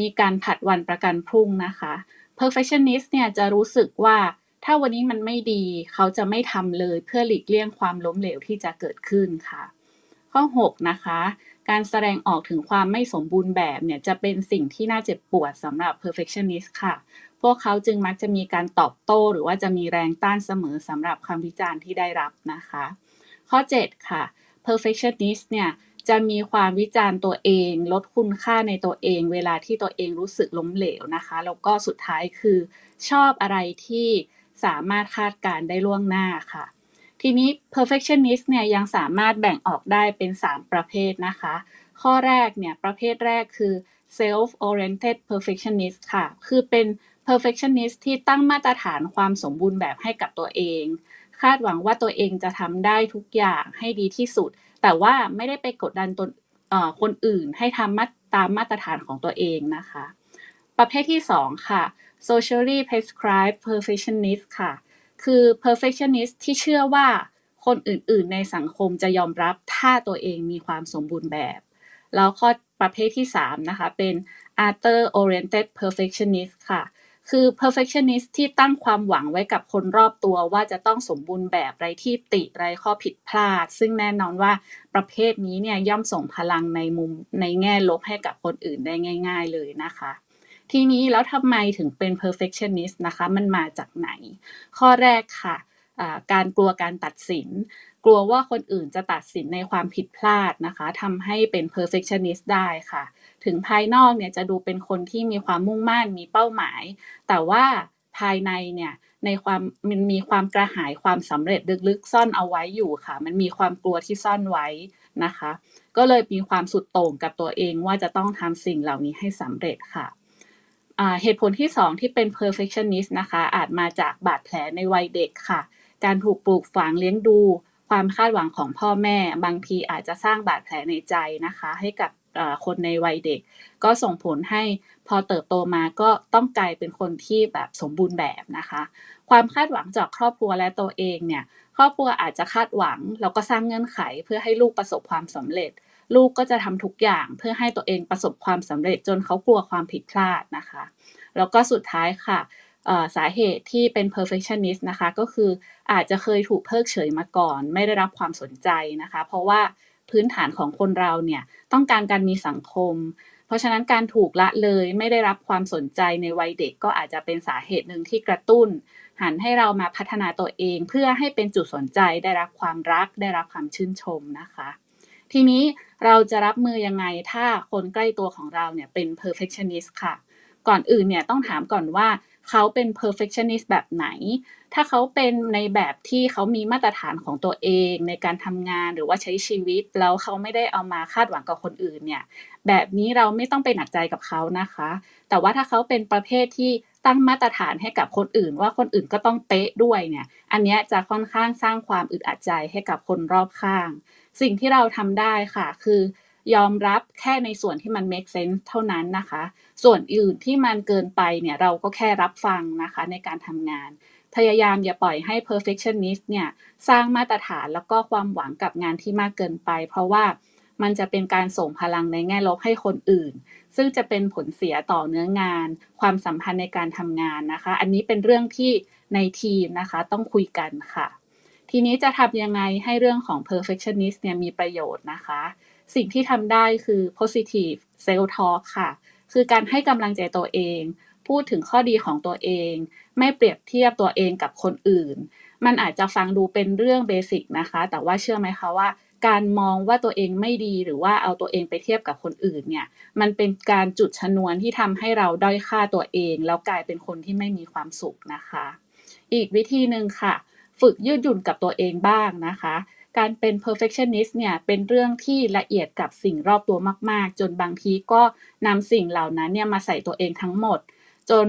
มีการผัดวันประกันพรุ่งนะคะ perfectionist เนี่ยจะรู้สึกว่าถ้าวันนี้มันไม่ดี เขาจะไม่ทำเลยเพื่อหลีกเลี่ยงความล้มเหลวที่จะเกิดขึ้นค่ะ ข้อ 6 นะคะ การแสดงออกถึงความไม่สมบูรณ์แบบเนี่ยจะเป็นสิ่งที่น่าเจ็บปวดสำหรับ perfectionist ค่ะ พวกเขาจึงมักจะมีการตอบโต้ หรือว่าจะมีแรงต้านเสมอสำหรับคำวิจารณ์ที่ได้รับนะคะ ข้อ 7 ค่ะ perfectionist เนี่ยจะมีความวิจารณ์ตัวเอง ลดคุณค่าในตัวเอง เวลาที่ตัวเองรู้สึกล้มเหลวนะคะ แล้วก็สุดท้ายคือ ชอบอะไรที่สามารถคาดการได้ล่วงหน้าค่ะ ทีนี้ perfectionist เนี่ยยังสามารถแบ่งออกได้เป็น 3 ประเภทนะคะ ข้อแรกเนี่ยประเภทแรกคือ self oriented perfectionist ค่ะ คือเป็น perfectionist ที่ตั้งมาตรฐานความสมบูรณ์แบบให้กับตัวเอง คาดหวังว่าตัวเองจะทำได้ทุกอย่างให้ดีที่สุด แต่ว่าไม่ได้ไปกดดันตนคนอื่นให้ทำตามมาตรฐานของตัวเองนะคะ ประเภทที่ 2 ค่ะ socially prescribed perfectionist ค่ะ คือ perfectionist ที่เชื่อว่าคนอื่นๆ ในสังคมจะยอมรับถ้าตัวเองมีความสมบูรณ์แบบ แล้วข้อประเภทที่ 3 นะคะ เป็น other oriented perfectionist ค่ะ คือ perfectionist ที่ตั้งความหวังไว้กับคนรอบตัวว่าจะต้องสมบูรณ์แบบไรที่ติไรข้อผิดพลาด ซึ่งแน่นอนว่าประเภทนี้เนี่ยย่อมส่งพลังในมุมในแง่ลบให้กับคนอื่นได้ง่าย ๆ เลยนะคะ ทีนี้แล้วทำไมถึงเป็น perfectionist นะคะ มันมาจากไหน ข้อแรกค่ะการกลัวการตัดสิน กลัวว่าคนอื่นจะตัดสินในความผิดพลาดนะคะทำให้เป็น perfectionist ได้ค่ะ ถึงภายนอกเนี่ยจะดูเป็นคนที่มีความมุ่งมั่นมีเป้าหมาย แต่ว่าภายในเนี่ยในความมันมีความกระหายความสำเร็จลึกๆซ่อนเอาไว้อยู่ค่ะ มันมีความกลัวที่ซ่อนไว้นะคะ ก็เลยมีความสุดโต่งกับตัวเองว่าจะต้องทำสิ่งเหล่านี้ให้สำเร็จค่ะ เหตุผลที่ 2 ที่เป็น perfectionist นะคะ อาจมาจากบาดแผลในวัยเด็กค่ะ การถูกปลูกฝังเลี้ยงดู ความคาดหวังของพ่อแม่ บางทีอาจจะสร้างบาดแผลในใจนะคะ ให้กับคนในวัยเด็ก ก็ส่งผลให้พอเติบโตมาก็ต้องกลายเป็นคนที่แบบสมบูรณ์แบบนะคะ ความคาดหวังจากครอบครัวและตัวเองเนี่ยครอบครัวอาจจะคาดหวังแล้วก็สร้างเงื่อนไขเพื่อให้ลูกประสบความสำเร็จ ลูกก็จะทำทุกอย่างเพื่อให้ตัวเองประสบความสำเร็จจนเขากลัวความผิดพลาดนะคะ แล้วก็สุดท้ายค่ะสาเหตุที่เป็น perfectionist นะคะ ก็คืออาจจะเคยถูกเพิกเฉยมาก่อน ไม่ได้รับความสนใจนะคะ เพราะว่าพื้นฐานของคนเราเนี่ยต้องการการมีสังคม เพราะฉะนั้นการถูกละเลยไม่ได้รับความสนใจในวัยเด็กก็อาจจะเป็นสาเหตุหนึ่งที่กระตุ้น หันให้เรามาพัฒนาตัวเองเพื่อให้เป็นจุดสนใจได้รับความรักได้รับความชื่นชมนะคะ ทีนี้เราจะรับมือยังไงถ้าคนใกล้ตัวของเราเนี่ยเป็น perfectionist ค่ะ ก่อนอื่นเนี่ยต้องถามก่อนว่าเขาเป็น perfectionist แบบไหน ถ้าเขาเป็นในแบบที่เขามีมาตรฐานของตัวเองในการทำงานหรือว่าใช้ชีวิต แล้วเขาไม่ได้เอามาคาดหวังกับคนอื่นเนี่ย แบบนี้เราไม่ต้องไปหนักใจกับเขานะคะ แต่ว่าถ้าเขาเป็นประเภทที่ตั้งมาตรฐานให้กับคนอื่น ว่าคนอื่นก็ต้องเป๊ะด้วยเนี่ย อันนี้จะค่อนข้างสร้างความอึดอัดใจให้กับคนรอบข้าง สิ่งที่เราทำได้ค่ะ คือยอมรับแค่ในส่วนที่มัน make sense เท่านั้นนะคะ ส่วนอื่นที่มันเกินไปเนี่ยเราก็แค่รับฟังนะคะในการทำงาน พยายามอย่าปล่อยให้ perfectionist เนี่ยสร้างมาตรฐานแล้วก็ความหวังกับงานที่มากเกินไป เพราะว่า มันจะเป็นการส่งพลังในแง่ลบให้คนอื่น ซึ่งจะเป็นผลเสียต่อเนื้องาน ความสัมพันธ์ในการทำงานนะคะ อันนี้เป็นเรื่องที่ในทีมนะคะต้องคุยกันค่ะ ทีนี้จะทำยังไงให้เรื่องของ perfectionist เนี่ยมีประโยชน์นะคะ สิ่งที่ทำได้คือ positive self talk ค่ะ คือการให้กำลังใจตัวเอง พูดถึงข้อดีของตัวเอง ไม่เปรียบเทียบตัวเองกับคนอื่น มันอาจจะฟังดูเป็นเรื่องเบสิกนะคะ แต่ว่าเชื่อไหมคะว่า การมองว่าตัวเองไม่ดีหรือว่าเอาตัวเองไปเทียบกับคนอื่นเนี่ย มันเป็นการจุดชนวนที่ทำให้เราด้อยค่าตัวเอง แล้วกลายเป็นคนที่ไม่มีความสุขนะคะ อีกวิธีหนึ่งค่ะ ฝึกยืดหยุ่นกับตัวเองบ้างนะคะการเป็น perfectionist เนี่ย เป็นเรื่องที่ละเอียดกับสิ่งรอบตัวมาก ๆ จนบางทีก็นำสิ่งเหล่านั้นเนี่ยมาใส่ตัวเองทั้งหมด จน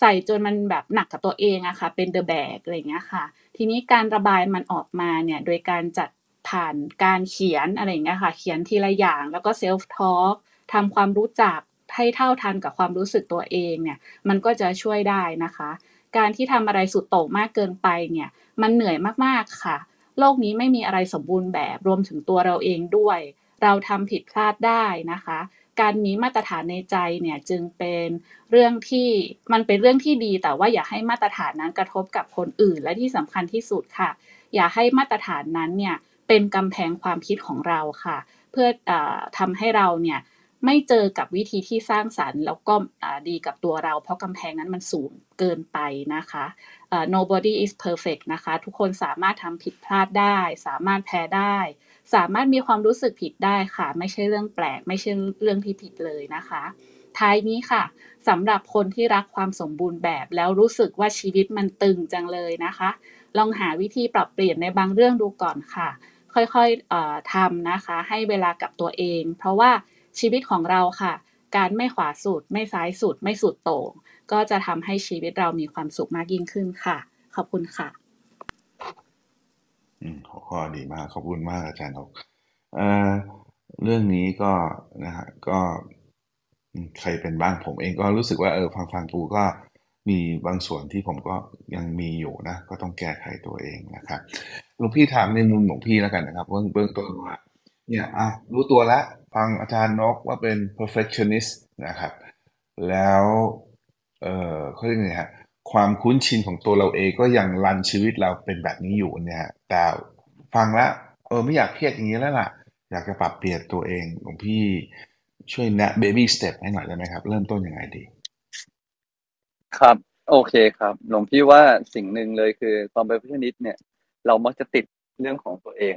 ใส่จนมันแบบหนักกับตัวเองอะค่ะ เป็น the bag อะไรเงี้ยค่ะ ทีนี้การระบายมันออกมาเนี่ย โดยการจัด ผ่านการเขียนอะไรเงี้ยค่ะ เขียนทีละอย่างแล้วก็ self talk ทำความรู้จักให้เท่าทันกับความรู้สึกตัวเองเนี่ย มันก็จะช่วยได้นะคะ การที่ทำอะไรสุดโต่งมากเกินไปเนี่ย มันเหนื่อยมากๆค่ะ โลกนี้ไม่มีอะไรสมบูรณ์แบบรวมถึงตัวเราเองด้วย เราทำผิดพลาดได้นะคะ การมีมาตรฐานในใจเนี่ยจึงเป็นเรื่องที่มันเป็นเรื่องที่ดีแต่ว่าอย่าให้มาตรฐานนั้นกระทบกับคนอื่น และที่สำคัญที่สุดค่ะ อย่าให้มาตรฐานนั้นเนี่ย เป็นกำแพงความคิดของเราค่ะ เพื่ออทำให้เราเนี่ยไม่เจอกับวิธีที่สร้างสรรค์ แล้วก็ดีกับตัวเรา เพราะกำแพงนั้นมันสูงเกินไปนะคะ uh, nobody is perfect นะคะ ทุกคนสามารถทำผิดพลาดได้ สามารถแพ้ได้ สามารถมีความรู้สึกผิดได้ค่ะ ไม่ใช่เรื่องแปลก ไม่ใช่เรื่องที่ผิดเลยนะคะ ท้ายนี้ค่ะสำหรับคนที่รักความสมบูรณ์แบบแล้วรู้สึกว่าชีวิตมันตึงจังเลยนะคะ ลองหาวิธีปรับเปลี่ยนในบางเรื่องดูก่อนค่ะ ค่อยๆทำนะคะ ให้เวลากับตัวเอง เพราะว่าชีวิตของเราค่ะ การไม่ขวาสุด ไม่ซ้ายสุด ไม่สุดโต่งก็จะทำให้ชีวิตเรามีความสุขมากยิ่งขึ้นค่ะ ขอบคุณค่ะอืมหัวข้อดีมาก ขอบคุณมากอาจารย์ครับเอ่อเรื่องนี้ก็นะฮะก็ใครเป็นบ้างผมเองก็รู้สึกว่าเออฟังฟังดูก็มีบางส่วนที่ผมก็ยังมีอยู่นะ ก็ต้องแก้ไขตัวเองนะครับ หลวงพี่ถามในมุมหลวงพี่แล้วกันนะครับเบื้องเบื้องต้นว่าเนี่ยอะรู้ตัวแล้วฟังอาจารย์นกว่าเป็น perfectionist นะครับ แล้วเอ่อเขาเรียกไงฮะความคุ้นชินของตัวเราเองก็ยังรันชีวิตเราเป็นแบบนี้อยู่เนี่ยแต่ฟังแล้วเออไม่อยากเครียดอย่างนี้แล้วล่ะ อยากจะปรับเปลี่ยนตัวเองหลวงพี่ช่วยแนะ baby step ให้หน่อยได้ไหมครับ เริ่มต้นยังไงดี ครับ โอเคครับ หลวงพี่ว่าสิ่งหนึ่งเลยคือความเป็นผู้นิดเนี่ย เรามักจะติดเรื่องของตัวเอง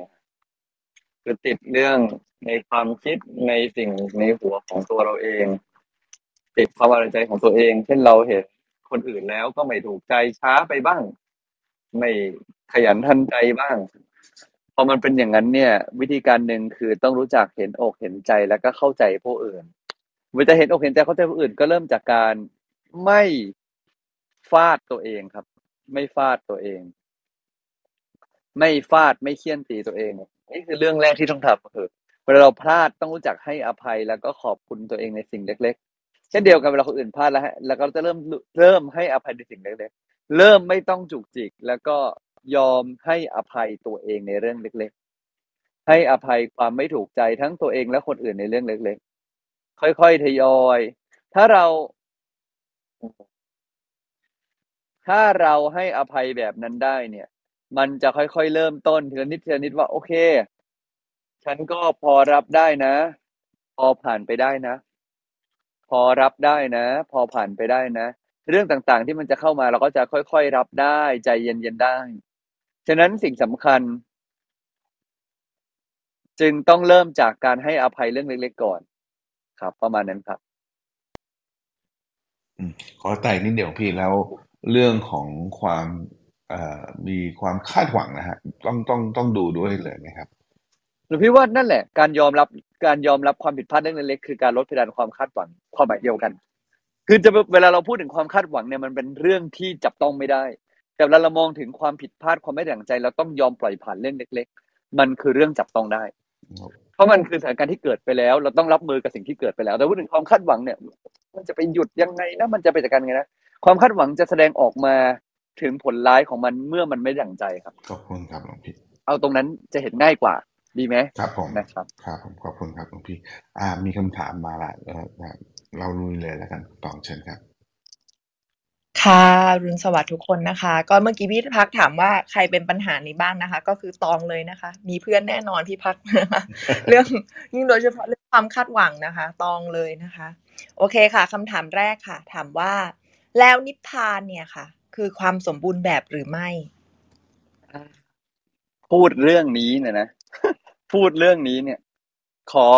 คือติดเรื่องในความคิดในสิ่งในหัวของตัวเราเอง ติดความอะไรใจของตัวเอง เช่นเราเห็นคนอื่นแล้วก็ไม่ถูกใจช้าไปบ้าง ไม่ขยันทันใจบ้างพอมันเป็นอย่างนั้นเนี่ย วิธีการหนึ่งคือต้องรู้จักเห็นอกเห็นใจแล้วก็เข้าใจผู้อื่นเวลาเห็นอกเห็นใจเข้าใจผู้อื่นก็เริ่มจากการไม่ฟาดตัวเองครับ ไม่ฟาดตัวเอง ไม่ฟาดไม่เคี่ยนตีตัวเองนี่คือเรื่องแรกที่ต้องทำคือเวลาเราพลาดต้องรู้จักให้อภัยแล้วก็ขอบคุณตัวเองในสิ่งเล็ก ๆ เช่นเดียวกันเวลาคนอื่นพลาดแล้วแล้วก็จะเริ่มเริ่มให้อภัยในสิ่งเล็กๆ เริ่มไม่ต้องจุกจิก แล้วก็ยอมให้อภัยตัวเองในเรื่องเล็ก ๆ ให้อภัยความไม่ถูกใจทั้งตัวเองและคนอื่นในเรื่องเล็ก ๆ ค่อยๆทยอย ถ้าเรา ถ้าเราให้อภัยแบบนั้นได้เนี่ย มันจะค่อยๆเริ่มต้นทีละนิดทีละนิดว่าโอเค ฉันก็พอรับได้นะ พอผ่านไปได้นะ พอรับได้นะ พอผ่านไปได้นะ เรื่องต่างๆที่มันจะเข้ามาเราก็จะค่อยๆรับได้ ใจเย็นๆได้ ฉะนั้นสิ่งสำคัญ จึงต้องเริ่มจากการให้อภัยเรื่องเล็กๆก่อน ครับ ประมาณนั้นครับขอไต่นิดเดียวพี่แล้วเรื่องของความ มีความคาดหวังนะฮะต้องต้องต้องดูด้วยเลยไหมครับหรือพี่ว่านั่นแหละ การยอมรับการยอมรับความผิดพลาดเรื่องเล็กๆคือการลดเพดานความคาดหวังความหมายเดียวกัน คือจะเวลาเราพูดถึงความคาดหวังเนี่ยมันเป็นเรื่องที่จับต้องไม่ได้ แต่เวลาเรามองถึงความผิดพลาดความไม่ดั่งใจเราต้องยอมปล่อยผ่านเรื่องเล็ก ๆ มันคือเรื่องจับต้องได้ เพราะมันคือสถานการณ์ที่เกิดไปแล้ว เราต้องรับมือกับสิ่งที่เกิดไปแล้ว แต่พูดถึงความคาดหวังเนี่ย มันจะไปหยุดยังไงนะมันจะไปจัดการยังไงนะความคาดหวังจะแสดงออกมา ถึงผลร้ายของมันเมื่อมันไม่ดั่งใจครับ ขอบคุณครับหลวงพี่ เอาตรงนั้นจะเห็นง่ายกว่า ดีไหมครับผมนะครับครับผมขอบคุณครับหลวงพี่ อ่า มีคำถามมาละเออเราลุยเลยแล้วกันตองเชิญครับ ค่ะรุนสวัสดิ์ทุกคนนะคะ ก็เมื่อกี้พี่พักถามว่าใครเป็นปัญหานี้บ้างนะคะ ก็คือตองเลยนะคะ มีเพื่อนแน่นอนพี่พักนะคะเรื่องยิ่งโดยเฉพาะเรื่องความคาดหวังนะคะ ตองเลยนะคะ โอเคค่ะคำถามแรกค่ะ ถามว่าแล้วนิพพานเนี่ยค่ะ คือความสมบูรณ์แบบหรือไม่พูดเรื่องนี้เนี่ยนะพูดเรื่องนี้เนี่ย ขอ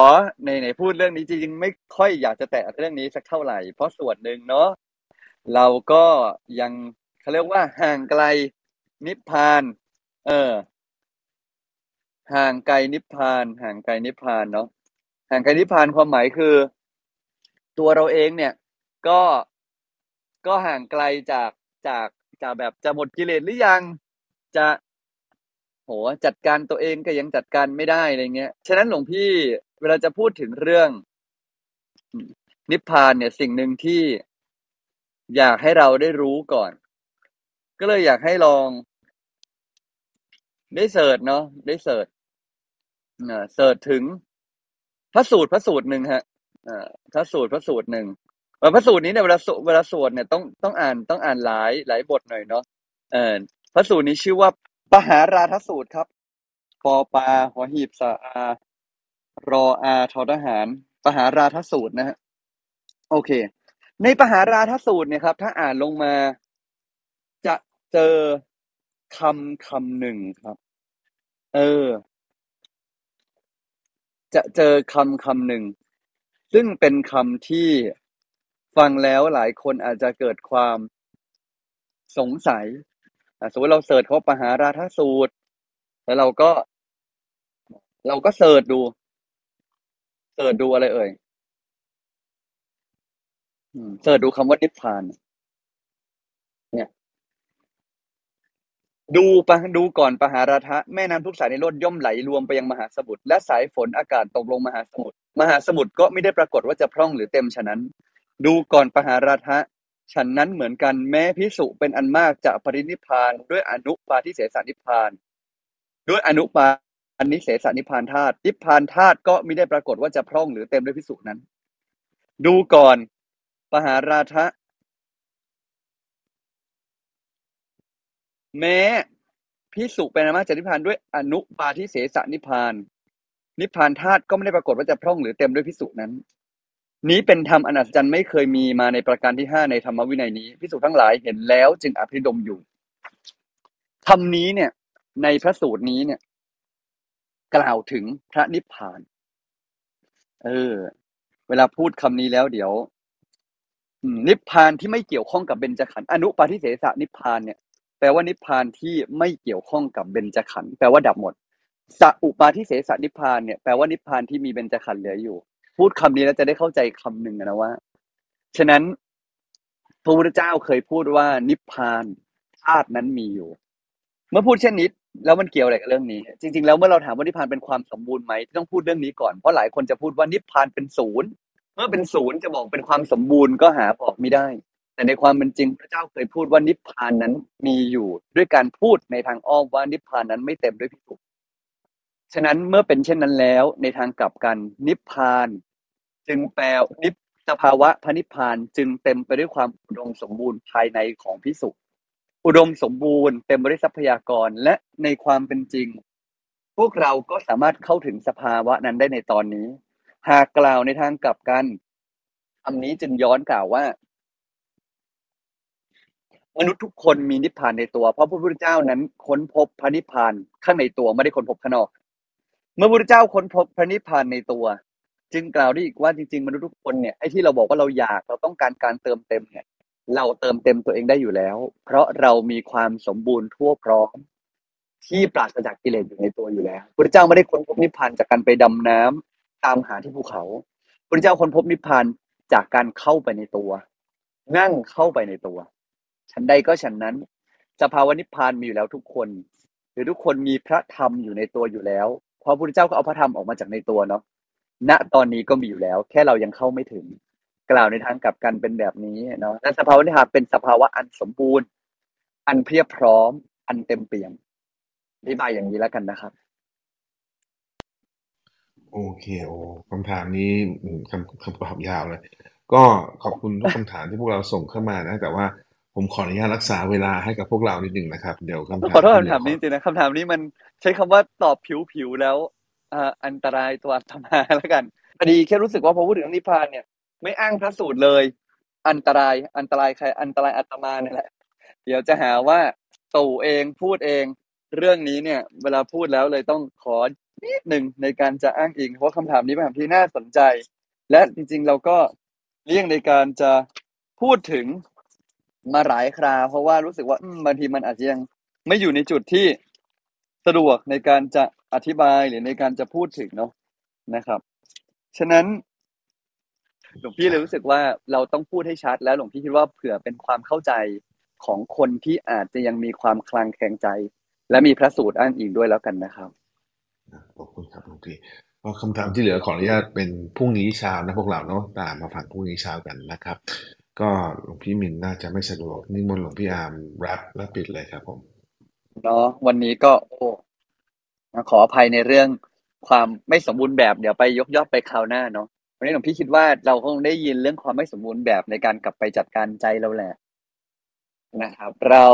ในในพูดเรื่องนี้จริงๆไม่ค่อยอยากจะแตะเรื่องนี้สักเท่าไหร่ เพราะส่วนหนึ่งเนาะเราก็ยังเขาเรียกว่าห่างไกลนิพพาน เออ ห่างไกลนิพพาน ห่างไกลนิพพานเนาะห่างไกลนิพพานความหมายคือ ตัวเราเองเนี่ย ก็ก็ห่างไกลจาก จากจากแบบจะหมดกิเลสหรือยัง จะโหจัดการตัวเองก็ยังจัดการไม่ได้อะไรเงี้ย ฉะนั้นหลวงพี่เวลาจะพูดถึงเรื่อง นิพพานเนี่ยสิ่งหนึ่งที่อยากให้เราได้รู้ก่อน ก็เลยอยากให้ลอง ได้เสิร์ชเนาะได้เสิร์ชเสิร์ชถึงพระสูตรพระสูตรหนึ่งฮะพระสูตรพระสูตรหนึ่ง พระสูตรนี้เนี่ยเวลาสวเวลาสวดเนี่ยต้องต้องอ่านต้องอ่านหลายหลายบทหน่อยเนาะเออพระสูตรนี้ชื่อว่าปหาราทสูตรครับปอปาหอหีบสะอารออาทอทหารปหาราทสูตรนะฮะโอเค ในปหาราทสูตรเนี่ยครับ ถ้าอ่านลงมา จะเจอคำคำหนึ่งครับ เออ จะเจอคำคำหนึ่งซึ่งเป็นคำที่ ฟังแล้วหลายคนอาจจะเกิดความสงสัยสมมติเราเสิร์ชเขาปหาราทสูตร แล้วเราก็ เราก็เสิร์ชดู เสิร์ชดูอะไรเอ่ยเสิร์ชดูคำว่านิพพาน เนี่ย ดูปะดูก่อนปหาราทะแม่น้ำทุกสายในโลกย่อมไหลรวมไปยังมหาสมุทรและสายฝนอากาศตกลงมหาสมุทรมหาสมุทรก็ไม่ได้ปรากฏว่าจะพร่องหรือเต็มฉะนั้น ดูก่อนปหาราทะฉันนั้นเหมือนกันแม้พิสุเป็นอันมากจะปรินิพานด้วยอนุปาทิเสสนิพาน ด้วยอนุปาอันิเสสนิพานธาตุนิพานธาตุก็ไม่ได้ปรากฏว่าจะพร่องหรือเต็มด้วยพิสุนั้น ดูก่อนปหาราทะแม้พิสุเป็นอามากจะนิพพานด้วยอนุปาทิเสสนิพพาน นิพพานธาตุก็ไม่ได้ปรากฏว่าจะพร่องหรือเต็มด้วยพิสุนั้น นี้เป็นธรรมอนัศจรรย์ไม่เคยมีมาในประการที่ห้าในธรรมวินัยนี้พิสุทั้งหลายเห็นแล้ว จึงอภิดมอยู่คำนี้เนี่ย ในพระสูตรนี้เนี่ย กล่าวถึงพระนิพพาน เออ เวลาพูดคำนี้แล้วเดี๋ยวนิพพานที่ไม่เกี่ยวข้องกับเบญจขันธ์อนุปาทิเสสนิพพานเนี่ยแปลว่านิพพานที่ไม่เกี่ยวข้องกับเบญจขันธ์แปลว่าดับหมดสัอุปาทิเสสนิพพานเนี่ยแปลว่านิพพานที่มีเบญจขันธ์เหลืออยู่ พูดคำนี้แล้วจะได้เข้าใจคำหนึ่งนะว่า ฉะนั้นพระพุทธเจ้าเคยพูดว่านิพพานธาตุนั้นมีอยู่ เมื่อพูดเช่นนี้แล้วมันเกี่ยวอะไรกับเรื่องนี้ จริง ๆ แล้วเมื่อเราถามว่านิพพานเป็นความสมบูรณ์ไหมต้องพูดเรื่องนี้ก่อนเพราะหลายคนจะพูดว่านิพพานเป็นศูนย์เมื่อเป็นศูนย์จะบอกเป็นความสมบูรณ์ก็หาบอกไม่ได้ แต่ในความเป็นจริงพระเจ้าเคยพูดว่านิพพานนั้นมีอยู่ ด้วยการพูดในทางอ้อมว่านิพพานนั้นไม่เต็มด้วยพิสุ ฉะนั้นเมื่อเป็นเช่นนั้นแล้ว ในทางกลับกันนิพพาน จึงแปลนิพสภาวะพระนิพพานจึงเต็มไปด้วยความอุดมสมบูรณ์ภายในของพิสุอุดมสมบูรณ์เต็มไปด้วยทรัพยากรและในความเป็นจริง พวกเราก็สามารถเข้าถึงสภาวะนั้นได้ในตอนนี้ หากกล่าวในทางกลับกันคำนี้จึงย้อนกล่าวว่า มนุษย์ทุกคนมีนิพพานในตัว เพราะพระพุทธเจ้านั้นค้นพบพระนิพพานข้างในตัวไม่ได้ค้นพบข้างนอก เมื่อพระพุทธเจ้าค้นพบพระนิพพานในตัว จึงกล่าวได้อีกว่าจริงๆมนุษย์ทุกคนเนี่ยไอ้ที่เราบอกว่าเราอยากเราต้องการการเติมเต็มเนี่ยเราเติมเต็มตัวเองได้อยู่แล้ว เพราะเรามีความสมบูรณ์ทั่วพร้อม ที่ปราศจากกิเลสอยู่ในตัวอยู่แล้วพระเจ้าไม่ได้ค้นพบนิพพานจากการไปดำน้ำตามหาที่ภูเขาพระเจ้าค้นพบนิพพานจากการเข้าไปในตัว นั่งเข้าไปในตัว ฉันใดก็ฉันนั้นสภาวะนิพพานมีอยู่แล้วทุกคน หรือทุกคนมีพระธรรมอยู่ในตัวอยู่แล้ว เพราะพระพุทธเจ้าก็เอาพระธรรมออกมาจากในตัวเนาะณตอนนี้ก็มีอยู่แล้ว แค่เรายังเข้าไม่ถึง กล่าวในทางกลับกันเป็นแบบนี้เนาะและสภาวะนิพพานเป็นสภาวะอันสมบูรณ์ อันเพียบพร้อม อันเต็มเปี่ยมอธิบายอย่างนี้แล้วกันนะครับ โอเคโอ้คำถามนี้คำคำตอบยาวเลย ก็ขอบคุณทุกคำถามที่พวกเราส่งเข้ามานะ แต่ว่า ผมขออนุญาตรักษาเวลาให้กับพวกเรานิดหนึ่งนะครับเดี๋ยวคำถามขอโทษที่เหคำลืถามนี้จริงๆนะคำถามนี้มันใช้คำว่าตอบผิวๆแล้วอ่าอันตรายตัวอาตมาแล้วกันพอดีแค่รู้สึกว่าพอพูดถึงนิพพานเนี่ย ไม่อ้างพระสูตรเลย อันตรายอันตรายใครอันตรายอาตมาเนี่ยแหละ เดี๋ยวจะหาว่าตู่เองพูดเองเรื่องนี้เนี่ย เวลาพูดแล้วเลยต้องขอนิดหนึ่งในการจะอ้างอิงเพราะคำถามนี้เป็นคำถามที่น่าสนใจ และจริงๆเราก็เลี่ยงในการจะพูดถึง มาหลายครา เพราะว่ารู้สึกว่าบางทีมันอาจจะยังไม่อยู่ในจุดที่สะดวกในการจะอธิบายหรือในการจะพูดถึงเนาะนะครับ ฉะนั้นหลวงพี่เลยรู้สึกว่าเราต้องพูดให้ชัด แล้วหลวงพี่คิดว่าเผื่อเป็นความเข้าใจของคนที่อาจจะยังมีความคลางแคลงใจ และมีพระสูตรอ้างอิงด้วยแล้วกันนะครับขอบคุณครับหลวงพี่ก็คำถามที่เหลือขออนุญาตเป็นพรุ่งนี้เช้านะพวกเราเนาะตามมาฟังพรุ่งนี้เช้ากันนะครับ ก็หลวงพี่มินน่าจะไม่สะดวกนิมนต์หลวงพี่อาร์มแรปและปิดเลยครับผมเนาะวันนี้ก็โอ้ขออภัยในเรื่องความไม่สมบูรณ์แบบเดี๋ยวไปยกยอดไปคราวหน้าเนาะวันนี้หลวงพี่คิดว่าเราคงได้ยินเรื่องความไม่สมบูรณ์แบบในการกลับไปจัดการใจเราแหละนะครับ เรา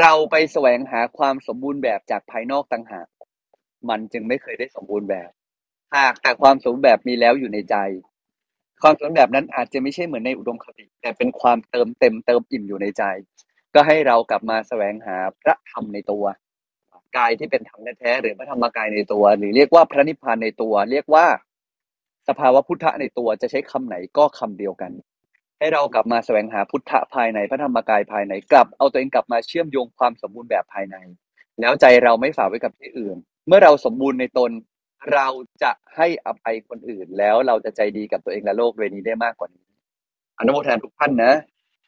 เราไปแสวงหาความสมบูรณ์แบบจากภายนอกต่างหากมันจึงไม่เคยได้สมบูรณ์แบบ หากแต่ความสมบูรณ์แบบมีแล้วอยู่ในใจ ความสมบูรณ์แบบนั้นอาจจะไม่ใช่เหมือนในอุดมคติ แต่เป็นความเติมเต็มเติมอิ่มอยู่ในใจ ก็ให้เรากลับมาแสวงหาพระธรรมในตัว กายที่เป็นธรรมแท้ๆหรือพระธรรมกายในตัว หรือเรียกว่าพระนิพพานในตัว เรียกว่าสภาวะพุทธะในตัวจะใช้คำไหนก็คำเดียวกัน ให้เรากลับมาแสวงหาพุทธะภายในพระธรรมกายภายในกลับ เอาตัวเองกลับมาเชื่อมโยงความสมบูรณ์แบบภายใน แล้วใจเราไม่ฝากไว้กับที่อื่น เมื่อเราสมบูรณ์ในตน เราจะให้อภัยคนอื่นแล้วเราจะใจดีกับตัวเองและโลกเวนี้ได้มากกว่านี้ อนุโมทนาทุกท่านนะ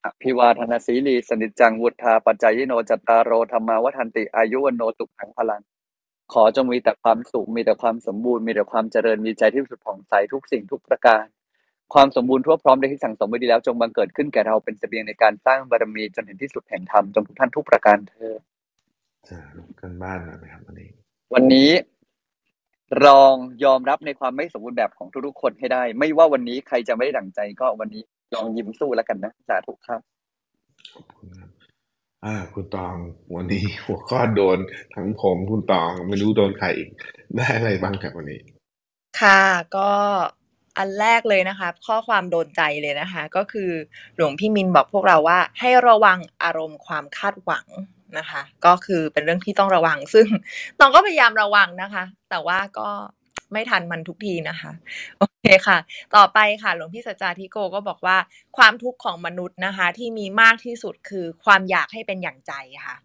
อภิวาทนาสีลีสนิจจังวุฒาปัจจายโนจัตตารโรธรรมาวัฒนติอายุวันโนตุขังพลัง ขอจงมีแต่ความสุขมีแต่ความสมบูรณ์มีแต่ความเจริญมีใจที่สุดผ่องใสทุกสิ่งทุกประการ ความสมบูรณ์ทั่วพร้อมได้ที่สั่งสมไว้ดีแล้วจงบังเกิดขึ้นแก่เราเป็นเสบียงในการสร้างบารมีจนถึงที่สุดแห่งธรรมจงทุกท่านทุกประการเธอญจะกันบ้านหน่อยไหมครับวันนี้วันนี้ ลองยอมรับในความไม่สมบูรณ์แบบของทุกๆคนให้ได้ ไม่ว่าวันนี้ใครจะไม่ได้ดั่งใจก็วันนี้ลองยิ้มสู้แล้วกันนะสาธุครับขอบคุณครับอ่า คุณตองวันนี้หัวข้อโดนทั้งผมคุณตองไม่รู้โดนใครอีกได้อะไรบ้างครับวันนี้ ค่ะ ก็อันแรกเลยนะคะ ข้อความโดนใจเลยนะคะ ก็คือหลวงพี่มินบอกพวกเราว่าให้ระวังอารมณ์ความคาดหวัง นะคะ ก็คือเป็นเรื่องที่ต้องระวัง ซึ่งตองก็พยายามระวังนะคะ แต่ว่าก็ไม่ทันมันทุกทีนะคะ โอเคค่ะ ต่อไปค่ะหลวงพี่สัจจาธิโกก็บอกว่า ความทุกข์ของมนุษย์นะคะ ที่มีมากที่สุดคือความอยากให้เป็นอย่างใจค่ะ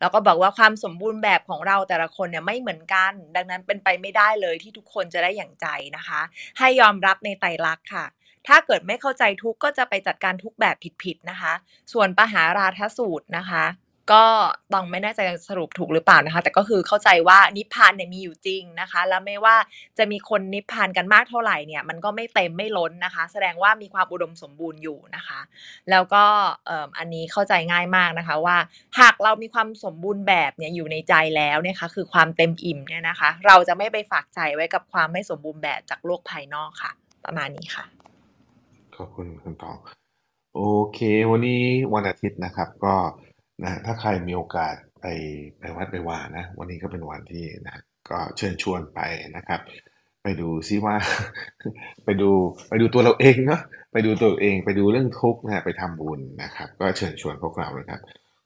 แล้วก็บอกว่าความสมบูรณ์แบบของเราแต่ละคนเนี่ยไม่เหมือนกัน ดังนั้นเป็นไปไม่ได้เลยที่ทุกคนจะได้อย่างใจนะคะ ให้ยอมรับในไตรลักษณ์ค่ะ ถ้าเกิดไม่เข้าใจทุกก็จะไปจัดการทุกแบบผิดๆนะคะ ส่วนปหาราทสูตรนะคะ ก็ต้องไม่แน่ใจสรุปถูกหรือเปล่านะคะ แต่ก็คือเข้าใจว่านิพพานเนี่ยมีอยู่จริงนะคะ แล้วไม่ว่าจะมีคนนิพพานกันมากเท่าไหร่เนี่ย มันก็ไม่เต็มไม่ล้นนะคะ แสดงว่ามีความอุดมสมบูรณ์อยู่นะคะ แล้วก็อันนี้เข้าใจง่ายมากนะคะว่า หากเรามีความสมบูรณ์แบบเนี่ยอยู่ในใจแล้วเนี่ยค่ะคือความเต็มอิ่มเนี่ยนะคะ เราจะไม่ไปฝากใจไว้กับความไม่สมบูรณ์แบบจากโลกภายนอกค่ะ ประมาณนี้ค่ะขอบคุณคุณตองโอเค วันนี้วันอาทิตย์นะครับก็ นะถ้าใครมีโอกาสไปไปวัดไปวานะ วันนี้ก็เป็นวันที่นะก็เชิญชวนไปนะครับ ไปดูซิว่า ไปดูไปดูตัวเราเองเนาะไปดูตัวเองไปดูเรื่องทุกข์นะไปทำบุญนะครับ ก็เชิญชวนพวกเรานะครับ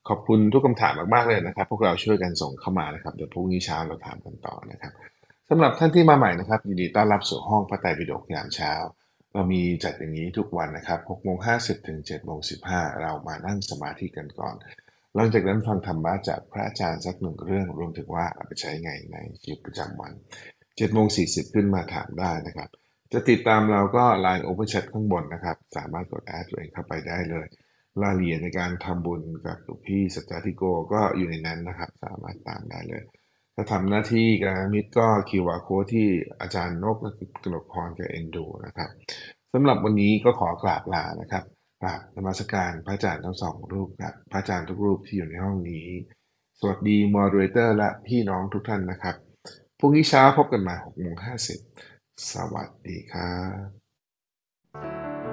ขอบคุณทุกคำถามมากๆเลยนะครับ พวกเราช่วยกันส่งเข้ามานะครับเดี๋ยวพรุ่งนี้เช้าเราถามกันต่อนะครับสำหรับท่านที่มาใหม่นะครับยินดีต้อนรับสู่ห้องพระไตรปิฎกยามเช้า เรามีจัดอย่างนี้ทุกวันนะครับ6โมง50ถึง7โมง15เรามานั่งสมาธิกันก่อน หลังจากนั้นฟังธรรมะจากพระอาจารย์สักหนึ่งเรื่องรวมถึงว่าเอาไปใช้ไงในชีวิตประจำวัน7โมง40ขึ้นมาถามได้นะครับ จะติดตามเราก็ Line Open Chat ข้างบนนะครับ สามารถกดแอดตัวเองเข้าไปได้เลยรายละเอียดในการทำบุญกับหลวงพี่สัจจทิโกก็อยู่ในนั้นนะครับ สามารถตามได้เลย ถ้าทำหน้าที่การมิตรก็ QR code ที่อาจารย์นกกนกพรกับเอ็นดูนะครับสำหรับวันนี้ก็ขอกราบลานะครับ กราบนมัสการพระอาจารย์ทั้งสองรูปครับพระอาจารย์ทุกรูปที่อยู่ในห้องนี้ สวัสดีมอดเรเตอร์และพี่น้องทุกท่านนะครับพรุ่งนี้เช้าพบกันมา6โมง50สวัสดีครับ